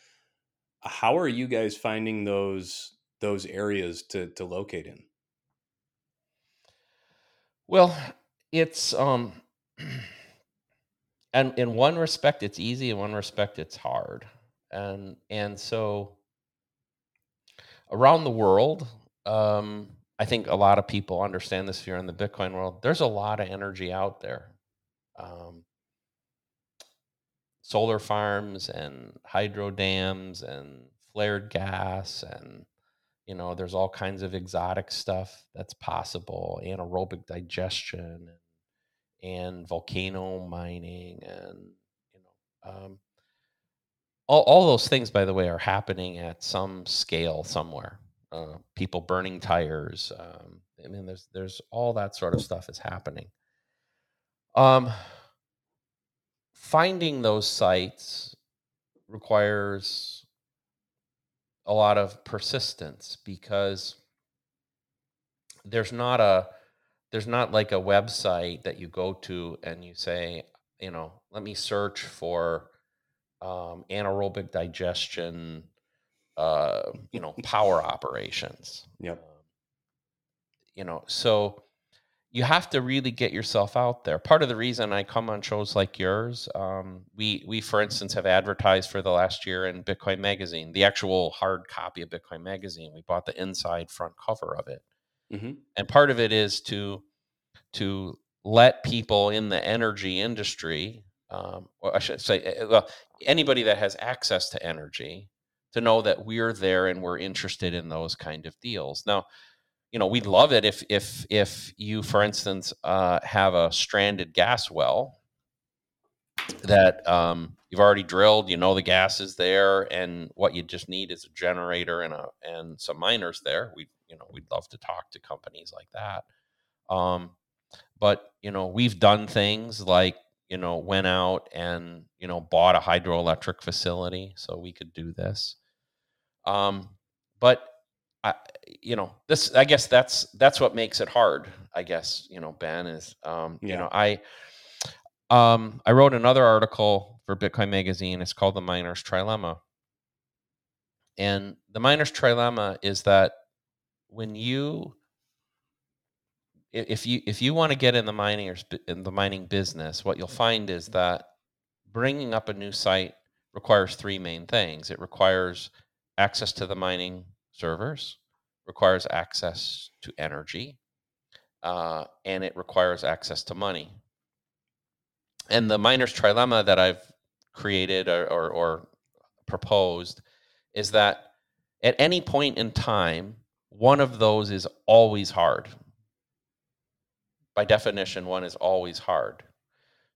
how are you guys finding those those areas to to locate in? Well, it's um and in one respect it's easy in one respect it's hard. And and so around the world um, i think a lot of people understand this here in the bitcoin world. There's a lot of energy out there. Um, solar farms and hydro dams and flared gas and you know there's all kinds of exotic stuff that's possible anaerobic digestion and and volcano mining and you know um, all, all those things by the way are happening at some scale somewhere. Uh, people burning tires um, i mean there's there's all that sort of stuff is happening. Um, finding those sites requires a lot of persistence because there's not a there's not like a website that you go to and you say, you know, let me search for um, anaerobic digestion, uh, you know, power operations. Yep. Um, you know, so you have to really get yourself out there. Part of the reason I come on shows like yours, um, we we for instance have advertised for the last year in Bitcoin Magazine, the actual hard copy of Bitcoin Magazine. We bought the inside front cover of it Mm-hmm. And part of it is to to let people in the energy industry, um, or I should say, eh, well, anybody that has access to energy, to know that we're there and we're interested in those kind of deals. Now, you know, we'd love it if if if you, for instance, uh, have a stranded gas well that um, you've already drilled. You know the gas is there, and what you just need is a generator and a and some miners there. We you know we'd love to talk to companies like that. Um, but you know we've done things like you know went out and you know bought a hydroelectric facility so we could do this. Um, but I, you know this i guess that's that's what makes it hard i guess you know ben is um yeah. you know i um i wrote another article for bitcoin magazine. It's called the miner's trilemma. And the miner's trilemma is that when you if you if you want to get in the mining or in the mining business what you'll find is that bringing up a new site requires three main things. It requires access to the mining servers, requires access to energy, uh, and it requires access to money. And the miner's trilemma that I've created or, or, or proposed is that at any point in time, one of those is always hard. By definition, one is always hard.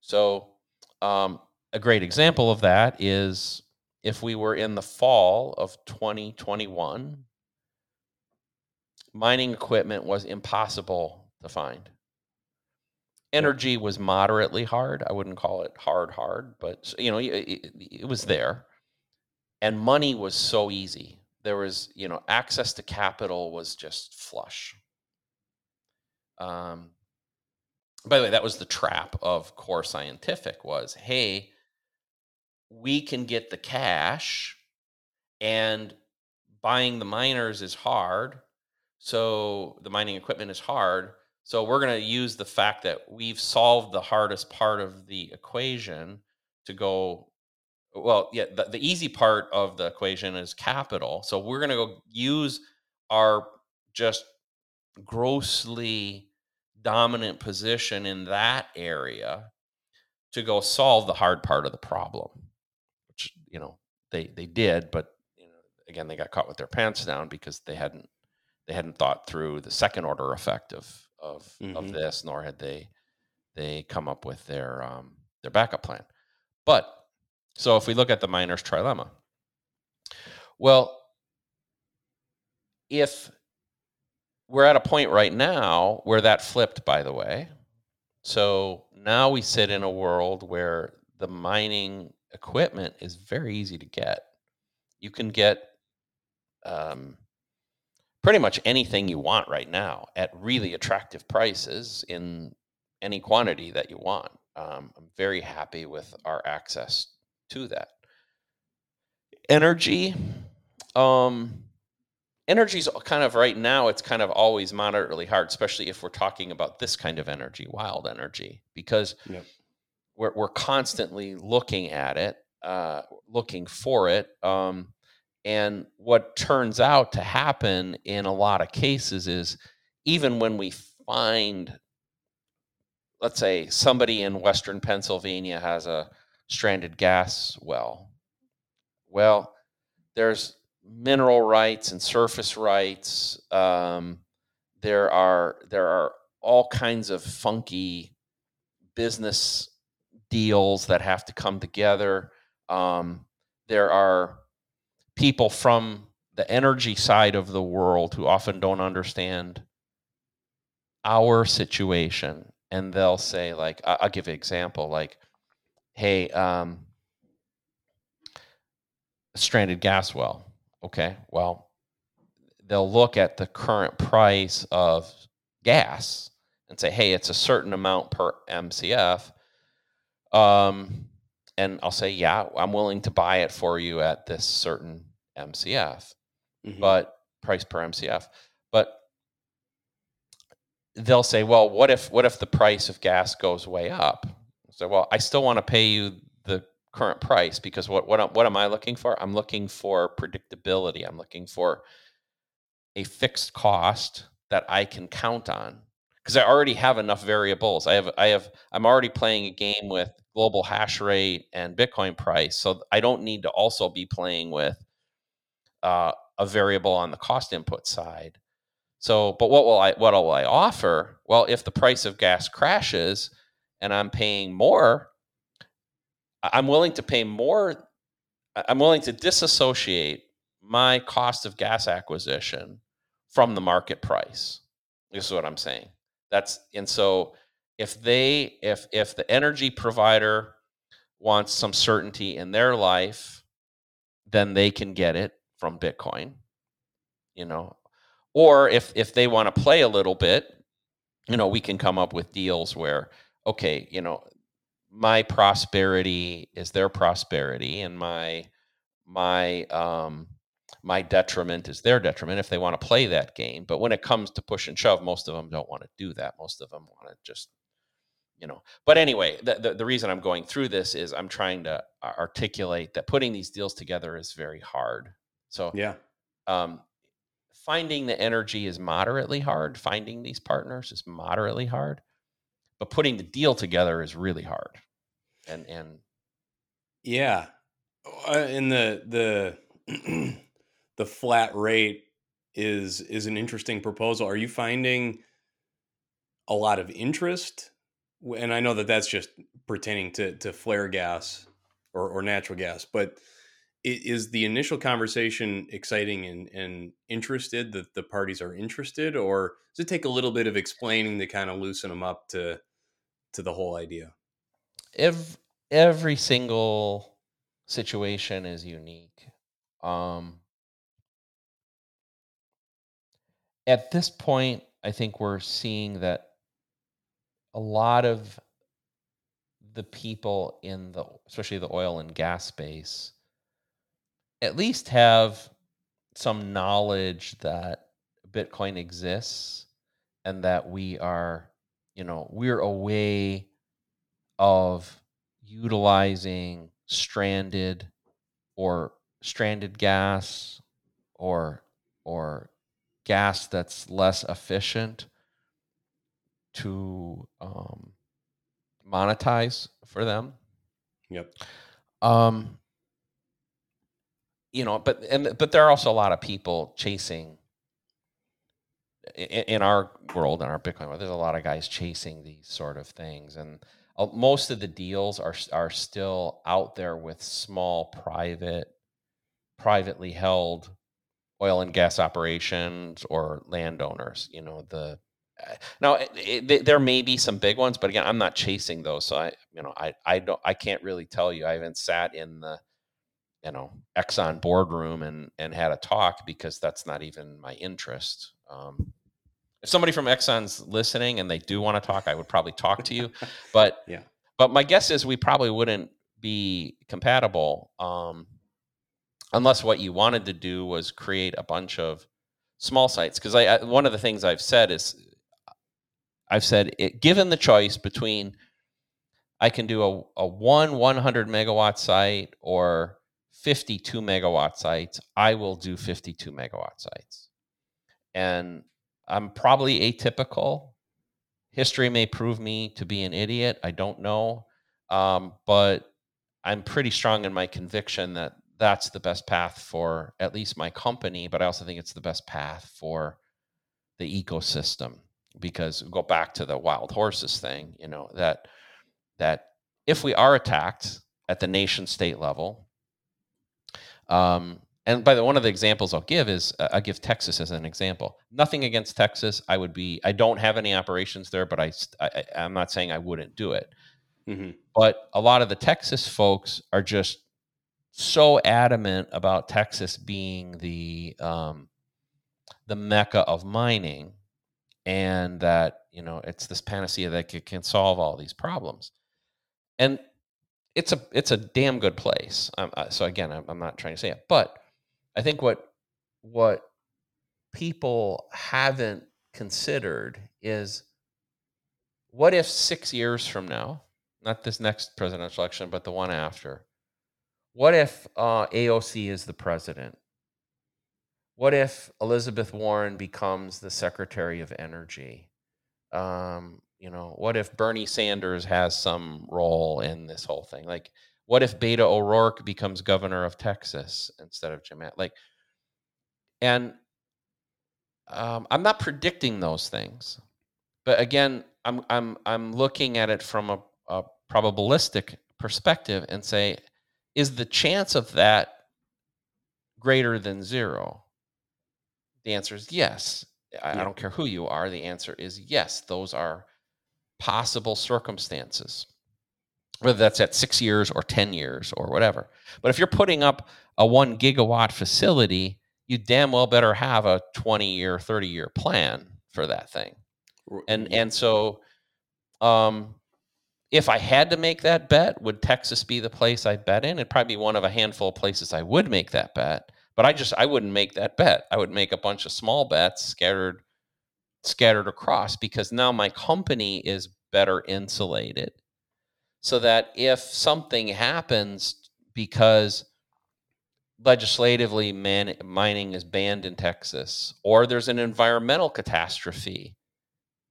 So, um, a great example of that is if we were in the fall of 2021, mining equipment was impossible to find. Energy was moderately hard. I wouldn't call it hard, hard, but you know, it, it, was there. And money was so easy. There was, you know, access to capital was just flush. Um, by the way, that was the trap of core scientific was, hey, we can get the cash and buying the miners is hard. So the mining equipment is hard. So we're going to use the fact that we've solved the hardest part of the equation to go well, yeah, the, the easy part of the equation is capital. So we're going to go use our just grossly dominant position in that area to go solve the hard part of the problem which, you know they they did, but you know, again they got caught with their pants down because they hadn't they hadn't thought through the second order effect of of mm-hmm. of this, nor had they they come up with their um, their backup plan. But so if we look at the miner's trilemma, well, if we're at a point right now where that flipped, by the way. So now we sit in a world where the mining equipment is very easy to get. You can get um, pretty much anything you want right now at really attractive prices in any quantity that you want. Um, I'm very happy with our access to that. Energy, um, energy's kind of right now. It's kind of always moderately hard, especially if we're talking about this kind of energy, wild energy, because yep we're, we're constantly looking at it, uh, looking for it. Um, and what turns out to happen in a lot of cases is even when we find, let's say, somebody in Western Pennsylvania has a stranded gas well, well, there's mineral rights and surface rights. Um, there are there are all kinds of funky business deals that have to come together. Um, there are people from the energy side of the world who often don't understand our situation and they'll say like i'll give an example like hey um, stranded gas well okay? Well they'll look at the current price of gas and say hey it's a certain amount per mcf um, and I'll say, yeah, I'm willing to buy it for you at this certain MCF, mm-hmm. but price per MCF. But they'll say, well, what if what if the price of gas goes way up? So, well, I still want to pay you the current price because what what what am I looking for? I'm looking for predictability. I'm looking for a fixed cost that I can count on because I already have enough variables. I have I have I'm already playing a game with global hash rate and Bitcoin price, so I don't need to also be playing with uh, a variable on the cost input side. So, but what will I what will I offer? Well, if the price of gas crashes and I'm paying more, I'm willing to pay more. I'm willing to disassociate my cost of gas acquisition from the market price. This is what I'm saying. That's and so if they if if the energy provider wants some certainty in their life, then they can get it from Bitcoin. You know, or if if they want to play a little bit, you know, we can come up with deals where okay, you know, my prosperity is their prosperity and my my um my detriment is their detriment if they want to play that game. But when it comes to push and shove, most of them don't want to do that. Most of them want to just, you know. But anyway, the, the, the, reason I'm going through this is I'm trying to articulate that putting these deals together is very hard. So, yeah. Um, finding the energy is moderately hard. Finding these partners is moderately hard. But putting the deal together is really hard. And, and, yeah. Uh, in the, the, the flat rate is is an interesting proposal. Are you finding a lot of interest? And I know that that's just pertaining to to flare gas or, or natural gas, but is the initial conversation exciting and, and interested that the parties are interested, or does it take a little bit of explaining to kind of loosen them up to to the whole idea? Every every single situation is unique. Um, at this point, I think we're seeing that a lot of the people in the, especially the oil and gas space, at least have some knowledge that Bitcoin exists and that we are, you know, we're a way of utilizing stranded or stranded gas or or gas that's less efficient to um, monetize for them. Yep. Um, you know, but and but there are also a lot of people chasing in, in our world, in our Bitcoin world. There's a lot of guys chasing these sort of things, and uh, most of the deals are are still out there with small private, privately held oil and gas operations or landowners. You know, the uh, now it, it, there may be some big ones, but again, I'm not chasing those. So I, you know, I I don't I can't really tell you. I haven't sat in the you know Exxon boardroom and and had a talk because that's not even my interest. Um, if somebody from Exxon's listening and they do want to talk, I would probably talk to you. But yeah, but my guess is we probably wouldn't be compatible. Um, unless what you wanted to do was create a bunch of small sites because I, I, one of the things i've said is i've said it, given the choice between i can do a, a one 100 megawatt site or 52 megawatt sites i will do 52 megawatt sites. And i'm probably atypical. History may prove me to be an idiot i don't know um, but i'm pretty strong in my conviction that that's the best path for at least my company, but I also think it's the best path for the ecosystem. Because go back to the wild horses thing, you know, that that if we are attacked at the nation state level, um, and by the one of the examples I'll give is uh, I give Texas as an example. Nothing against Texas. I would be. I don't have any operations there, but I, I am not saying I wouldn't do it. Mm-hmm. But a lot of the Texas folks are just so adamant about Texas being the um, the mecca of mining, and that you know it's this panacea that can solve all these problems, and it's a it's a damn good place. Um, uh, so again, I'm, I'm not trying to say it, but I think what what people haven't considered is what if six years from now, not this next presidential election, but the one after, what if uh, AOC is the president? What if Elizabeth Warren becomes the Secretary of Energy? Um, you know, what if Bernie Sanders has some role in this whole thing? Like, what if Beto O'Rourke becomes governor of Texas instead of Jim? Like, and um, I'm not predicting those things, but again, I'm I'm I'm looking at it from a, a probabilistic perspective and say, is the chance of that greater than zero? The answer is yes. I, yeah. I don't care who you are. The answer is yes. Those are possible circumstances, whether that's at six years or 10 years or whatever. But if you're putting up a one gigawatt facility, you damn well better have a 20 year, 30 year plan for that thing. And and so um if I had to make that bet, would Texas be the place I bet in? It'd probably be one of a handful of places I would make that bet. But I just I wouldn't make that bet. I would make a bunch of small bets scattered scattered across because now my company is better insulated. So that if something happens because legislatively man, mining is banned in Texas or there's an environmental catastrophe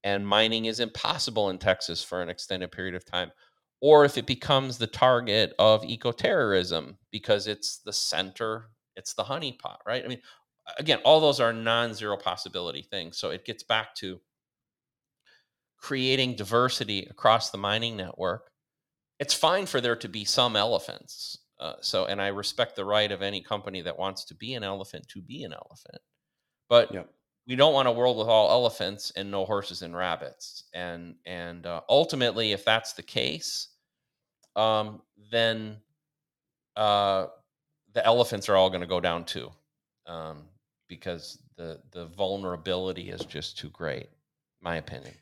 and mining is impossible in Texas for an extended period of time, or if it becomes the target of ecoterrorism because it's the center, it's the honeypot, right? I mean, again, all those are non zero possibility things. So it gets back to creating diversity across the mining network. It's fine for there to be some elephants. Uh, so, and I respect the right of any company that wants to be an elephant to be an elephant. But yep we don't want a world with all elephants and no horses and rabbits. And and uh, ultimately, if that's the case, um, then uh, the elephants are all going to go down too, um, because the the vulnerability is just too great. My opinion.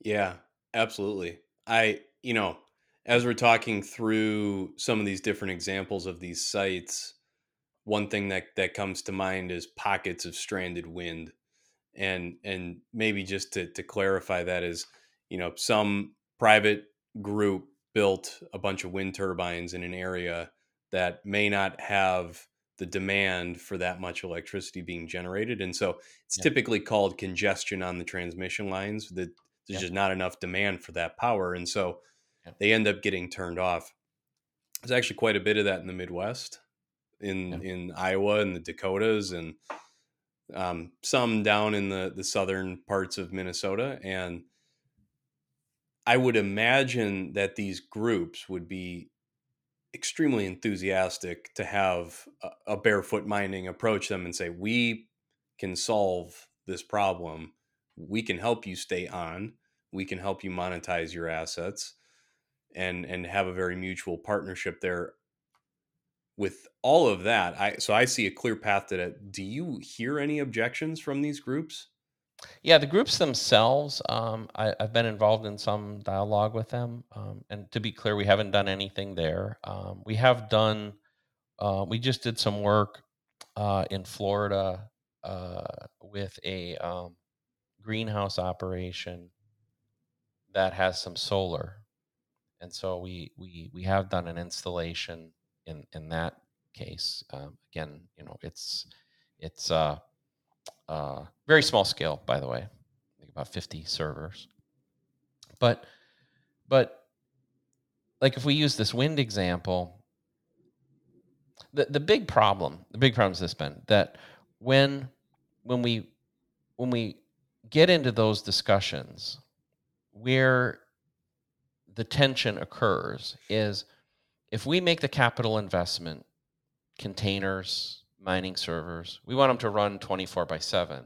Yeah, absolutely. I you know as we're talking through some of these different examples of these sites one thing that that comes to mind is pockets of stranded wind and and maybe just to, to clarify that is you know some private group built a bunch of wind turbines in an area that may not have the demand for that much electricity being generated and so it's yeah. typically called congestion on the transmission lines that there's yeah. just not enough demand for that power and so yeah. they end up getting turned off there's actually quite a bit of that in the midwest in in Iowa and the Dakotas and um, some down in the the southern parts of Minnesota and I would imagine that these groups would be extremely enthusiastic to have a, barefoot mining approach them and say we can solve this problem we can help you stay on we can help you monetize your assets and and have a very mutual partnership there with all of that, I so I see a clear path to that. Do you hear any objections from these groups? Yeah, the groups themselves, um, I, have been involved in some dialogue with them. Um, and to be clear, we haven't done anything there. Um, we have done, uh, we just did some work uh, in Florida uh, with a um, greenhouse operation that has some solar. And so we, we, we have done an installation in in that case. Um, again, you know, it's it's uh, very small scale, by the way, about fifty servers. But but like if we use this wind example, the the big problem, the big problem is this, that when when we when we get into those discussions where the tension occurs is if we make the capital investment, containers, mining servers, we want them to run 24 by 7.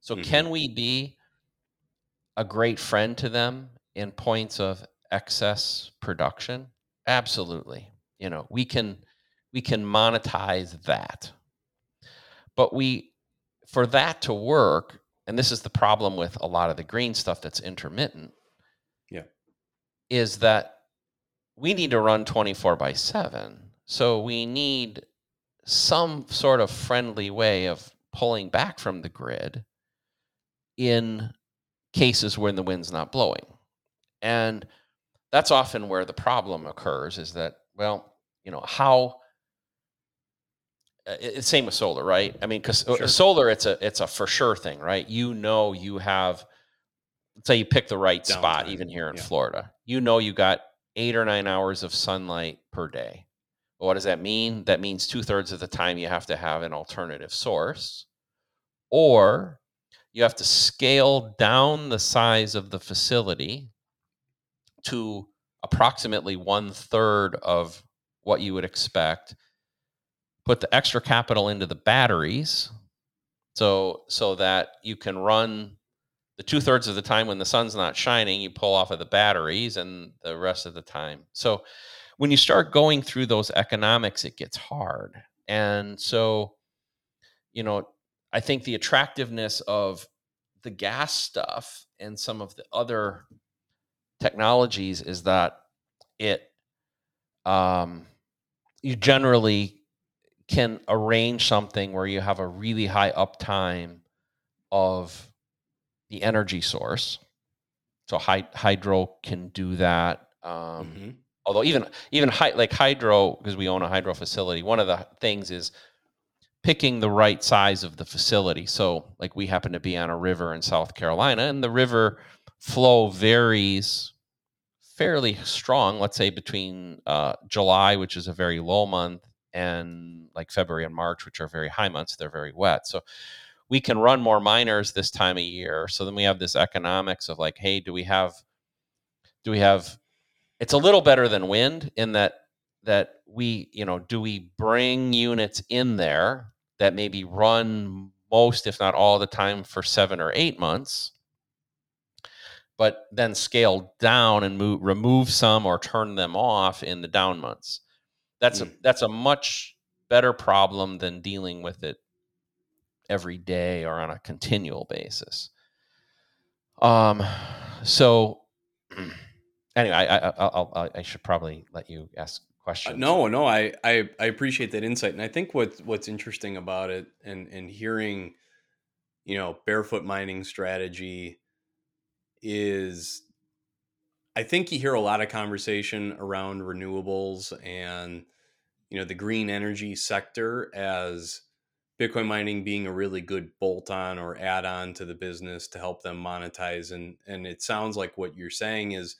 So, mm-hmm. can we be a great friend to them in points of excess production? Absolutely. You know, we can we can monetize that. But we for that to work, and this is the problem with a lot of the green stuff that's intermittent. Yeah. Is that we need to run 24 by 7. So we need some sort of friendly way of pulling back from the grid in cases when the wind's not blowing. And that's often where the problem occurs is that, well, you know, how uh, it's same with solar, right? I mean, because uh, sure. solar, it's a it's a for sure thing, right? You know, you have, let's say you pick the right spot, even here in yeah. Florida. You know, you got eight or nine hours of sunlight per day. What does that mean? That means two thirds of the time you have to have an alternative source. or you have to scale down the size of the facility to approximately one third of what you would expect put the extra capital into the batteries so so that you can run the two thirds of the time when the sun's not shining you pull off of the batteries and the rest of the time so when you start going through those economics it gets hard and so you know i think the attractiveness of the gas stuff and some of the other technologies is that it um, you generally can arrange something where you have a really high uptime of the energy source. So hydro can do that. Um, mm-hmm. Although even even like hydro, because we own a hydro facility, one of the things is picking the right size of the facility. So like we happen to be on a river in South Carolina, and the river flow varies fairly strong. Let's say between uh, July, which is a very low month, and like February and March, which are very high months. They're very wet. So we can run more miners this time of year. So then we have this economics of like, hey, do we have, do we have, it's a little better than wind in that, that we, you know, do we bring units in there that maybe run most, if not all the time for seven or eight months, but then scale down and move, remove some or turn them off in the down months. That's mm. a that's a much better problem than dealing with it every day or on a continual basis. Um, so anyway, I I, I'll, I should probably let you ask uh, questions. Uh, no, no, I, I I appreciate that insight, and I think what what's interesting about it, and and hearing, you know, barefoot mining strategy is I think you hear a lot of conversation around renewables and you know the green energy sector as Bitcoin mining being a really good bolt on or add on to the business to help them monetize. And, and it sounds like what you're saying is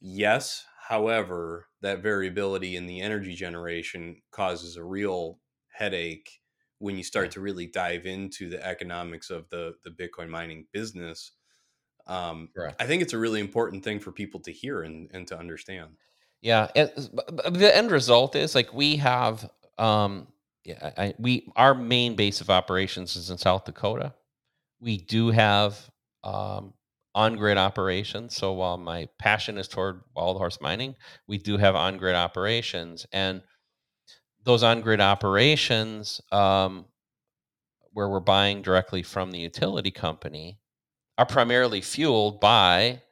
yes. However, that variability in the energy generation causes a real headache when you start to really dive into the economics of the, the Bitcoin mining business. Um, I think it's a really important thing for people to hear and, and to understand. Yeah. the end result is like we have um, yeah, I, we our main base of operations is in South Dakota. We do have um, on grid operations. So while my passion is toward wild horse mining, we do have on grid operations, and those on grid operations, um, where we're buying directly from the utility company, are primarily fueled by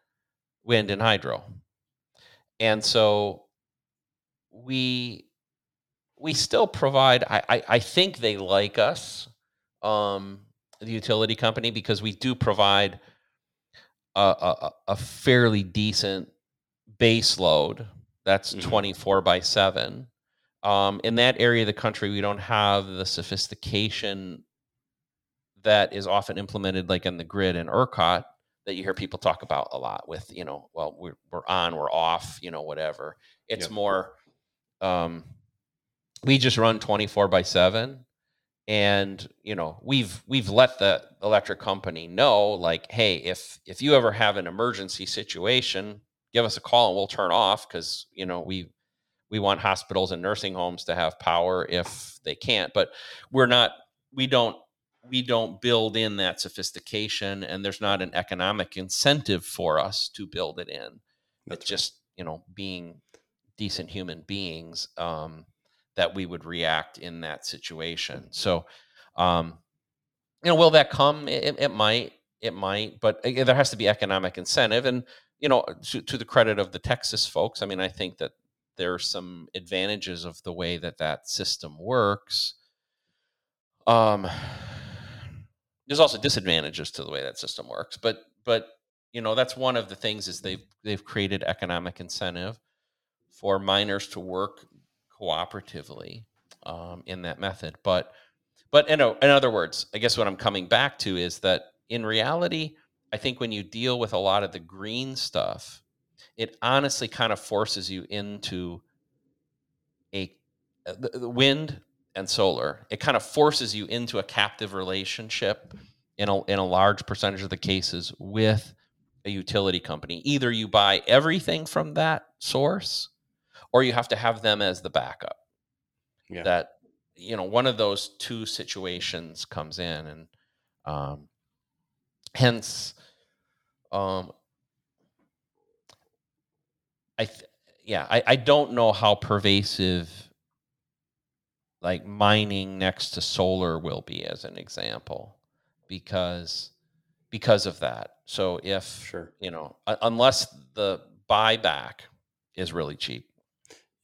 wind and hydro, and so we we still provide. I, I, I think they like us, um, the utility company, because we do provide a, a, a fairly decent base load. That's mm-hmm. 24 by 7. Um, in that area of the country, we don't have the sophistication that is often implemented, like in the grid in ERCOT, that you hear people talk about a lot. With you know, well, we're we're on, we're off, you know, whatever. It's yep. more um, we just run 24 by 7 and you know we've we've let the electric company know like hey if if you ever have an emergency situation give us a call and we'll turn off because you know we we want hospitals and nursing homes to have power if they can't. But we're not we don't we don't build in that sophistication and there's not an economic incentive for us to build it in. That's it's just you know being decent human beings um that we would react in that situation. So, um, you know, will that come? It, it might, it might, but there has to be economic incentive. And you know, to, to the credit of the Texas folks, I mean, I think that there are some advantages of the way that that system works. Um, there's also disadvantages to the way that system works, but but you know that's one of the things is they've they've created economic incentive for miners to work cooperatively um, in that method. But but in, in other words, I guess what I'm coming back to is that in reality, I think when you deal with a lot of the green stuff, it honestly kind of forces you into a uh, the, the wind and solar, it kind of forces you into a captive relationship in a, in a large percentage of the cases with a utility company. Either you buy everything from that source or you have to have them as the backup. Yeah. That, you know, one of those two situations comes in and um, hence um, I th- yeah, I, I don't know how pervasive like mining next to solar will be as an example because because of that. So if sure. you know, unless the buyback is really cheap.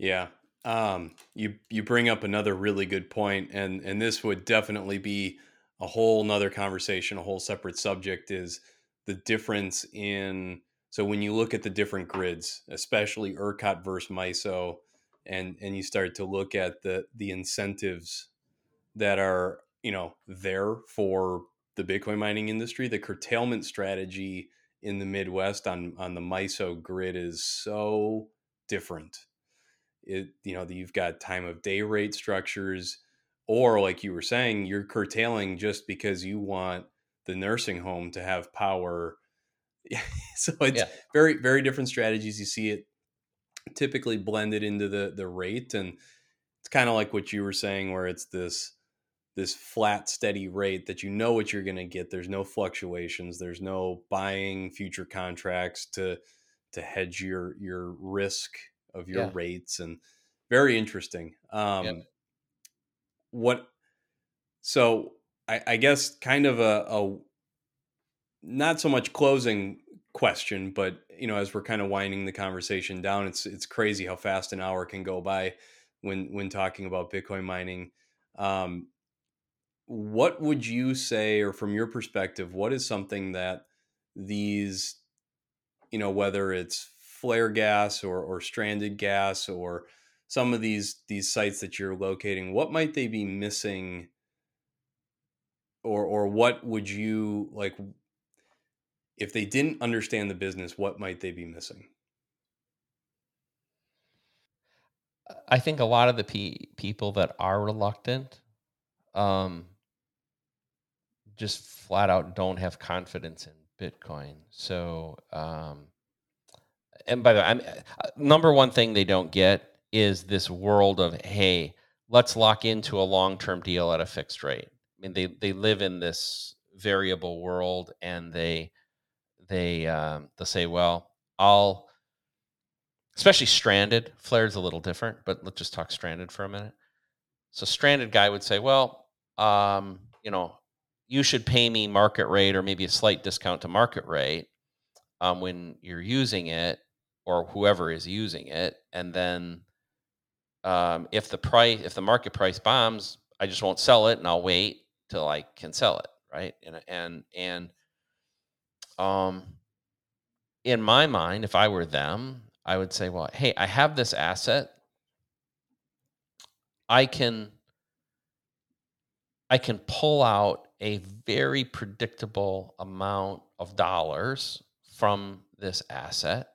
Yeah. Um, you you bring up another really good point, and and this would definitely be a whole nother conversation, a whole separate subject is the difference in so when you look at the different grids, especially ERCOT versus MISO, and and you start to look at the the incentives that are you know there for the Bitcoin mining industry, the curtailment strategy in the Midwest on on the MISO grid is so different. It you know that you've got time of day rate structures, or like you were saying, you're curtailing just because you want the nursing home to have power. so it's yeah. very very different strategies. You see it typically blended into the the rate, and it's kind of like what you were saying, where it's this this flat steady rate that you know what you're going to get there's no fluctuations there's no buying future contracts to to hedge your your risk of your yeah. rates and very interesting um yep. what so I, I guess kind of a, a not so much closing question but you know as we're kind of winding the conversation down it's it's crazy how fast an hour can go by when when talking about bitcoin mining um what would you say or from your perspective what is something that these you know whether it's flare gas or or stranded gas or some of these these sites that you're locating what might they be missing or or what would you like if they didn't understand the business what might they be missing i think a lot of the pe- people that are reluctant um just flat out don't have confidence in Bitcoin. So, um, and by the way, I'm, uh, number one thing they don't get is this world of hey, let's lock into a long term deal at a fixed rate. I mean, they they live in this variable world, and they they um, they'll say, well, I'll especially stranded. Flare's a little different, but let's just talk stranded for a minute. So stranded guy would say, well, um, you know, you should pay me market rate or maybe a slight discount to market rate um, when you're using it or whoever is using it and then um, if the price if the market price bombs i just won't sell it and i'll wait till i can sell it right and and and um in my mind if i were them i would say well hey i have this asset i can i can pull out a very predictable amount of dollars from this asset.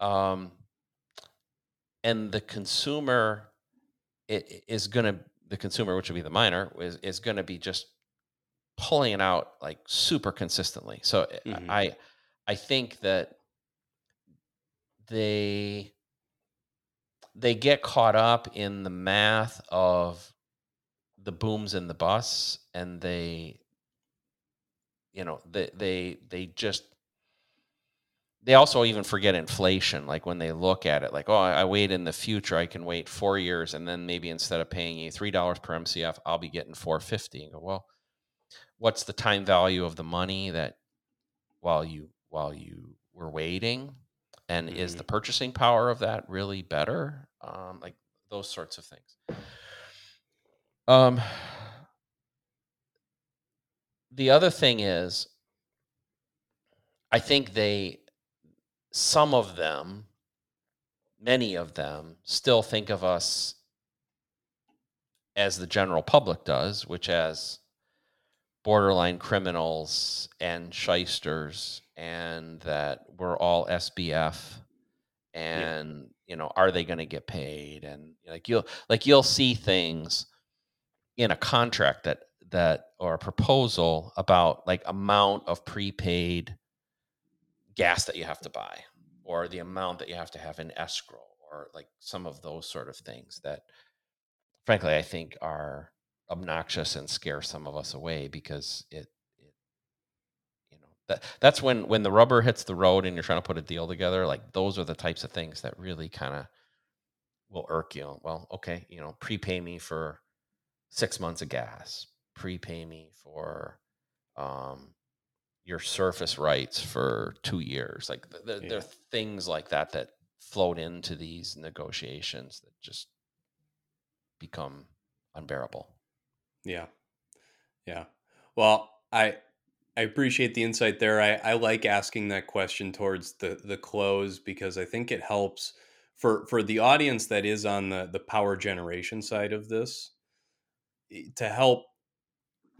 Um, and the consumer is going to, the consumer, which would be the miner, is, is going to be just pulling it out like super consistently. So eh, mm-hmm. I, I think that they, they get caught up in the math of the booms and the busts and they you know they they they just they also even forget inflation like when they look at it like oh i wait in the future i can wait four years and then maybe instead of paying you three dollars per mcf i'll be getting 450 and go well what's the time value of the money that while you while you were waiting? And mm-hmm. is the purchasing power of that really better? Um, like those sorts of things. Um, the other thing is, I think they, some of them, many of them, still think of us as the general public does, which as borderline criminals and shysters, and that we're all SBF, and yeah. you know, are they going to get paid? And like you'll like you'll see things in a contract that that or a proposal about like amount of prepaid gas that you have to buy or the amount that you have to have in escrow or like some of those sort of things that frankly I think are obnoxious and scare some of us away because it, it you know that that's when when the rubber hits the road and you're trying to put a deal together like those are the types of things that really kind of will irk you. Well okay you know prepay me for six months of gas prepay me for um your surface rights for two years like there, yeah. there are things like that that float into these negotiations that just become unbearable yeah. Yeah. Well, I I appreciate the insight there. I, I like asking that question towards the the close because I think it helps for for the audience that is on the the power generation side of this eh, to help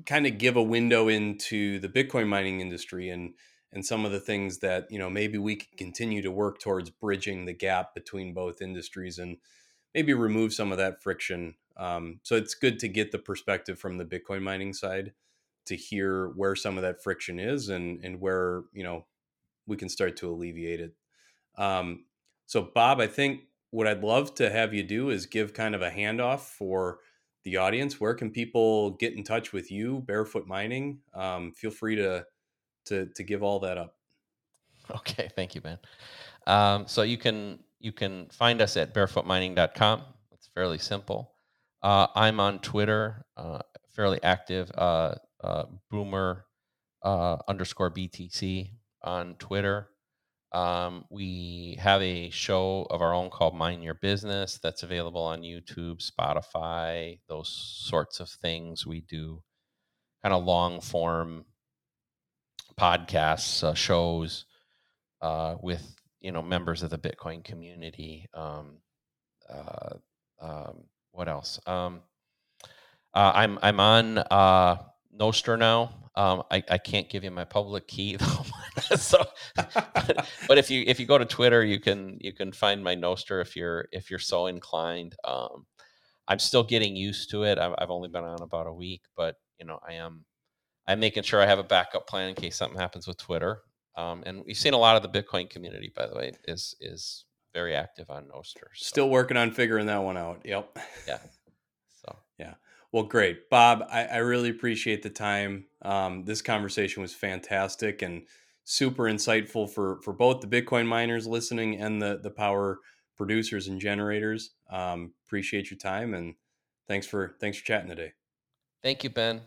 kind of give a window into the Bitcoin mining industry and and some of the things that you know maybe we can continue to work towards bridging the gap between both industries and maybe remove some of that friction. Um, so it's good to get the perspective from the Bitcoin mining side to hear where some of that friction is and and where you know we can start to alleviate it. Um, so Bob, I think what I'd love to have you do is give kind of a handoff for the audience. Where can people get in touch with you, Barefoot Mining? Um, feel free to to to give all that up. Okay, thank you, Ben. Um, so you can you can find us at barefootmining.com. It's fairly simple. Uh, I'm on Twitter, uh, fairly active. Uh, uh boomer uh, underscore BTC on Twitter. Um, we have a show of our own called Mind Your Business that's available on YouTube, Spotify, those sorts of things. We do kind of long form podcasts, uh, shows with you know members of the Bitcoin community. Um, uh, um, what else? Um, uh, I'm I'm on Nostr now. Um, I, I can't give you my public key though. so, but, but, if you if you go to Twitter, you can you can find my Nostr if you're if you're so inclined. Um, I'm still getting used to it. I've, I've only been on about a week, but you know I am I'm making sure I have a backup plan in case something happens with Twitter. Um, and we've seen a lot of the Bitcoin community, by the way, is is very active on Nostr. So. Still working on figuring that one out. Yep. Yeah. So yeah. Well, great, Bob. I, I really appreciate the time. Um, this conversation was fantastic and super insightful for for both the Bitcoin miners listening and the the power producers and generators. Um, appreciate your time and thanks for thanks for chatting today. Thank you, Ben.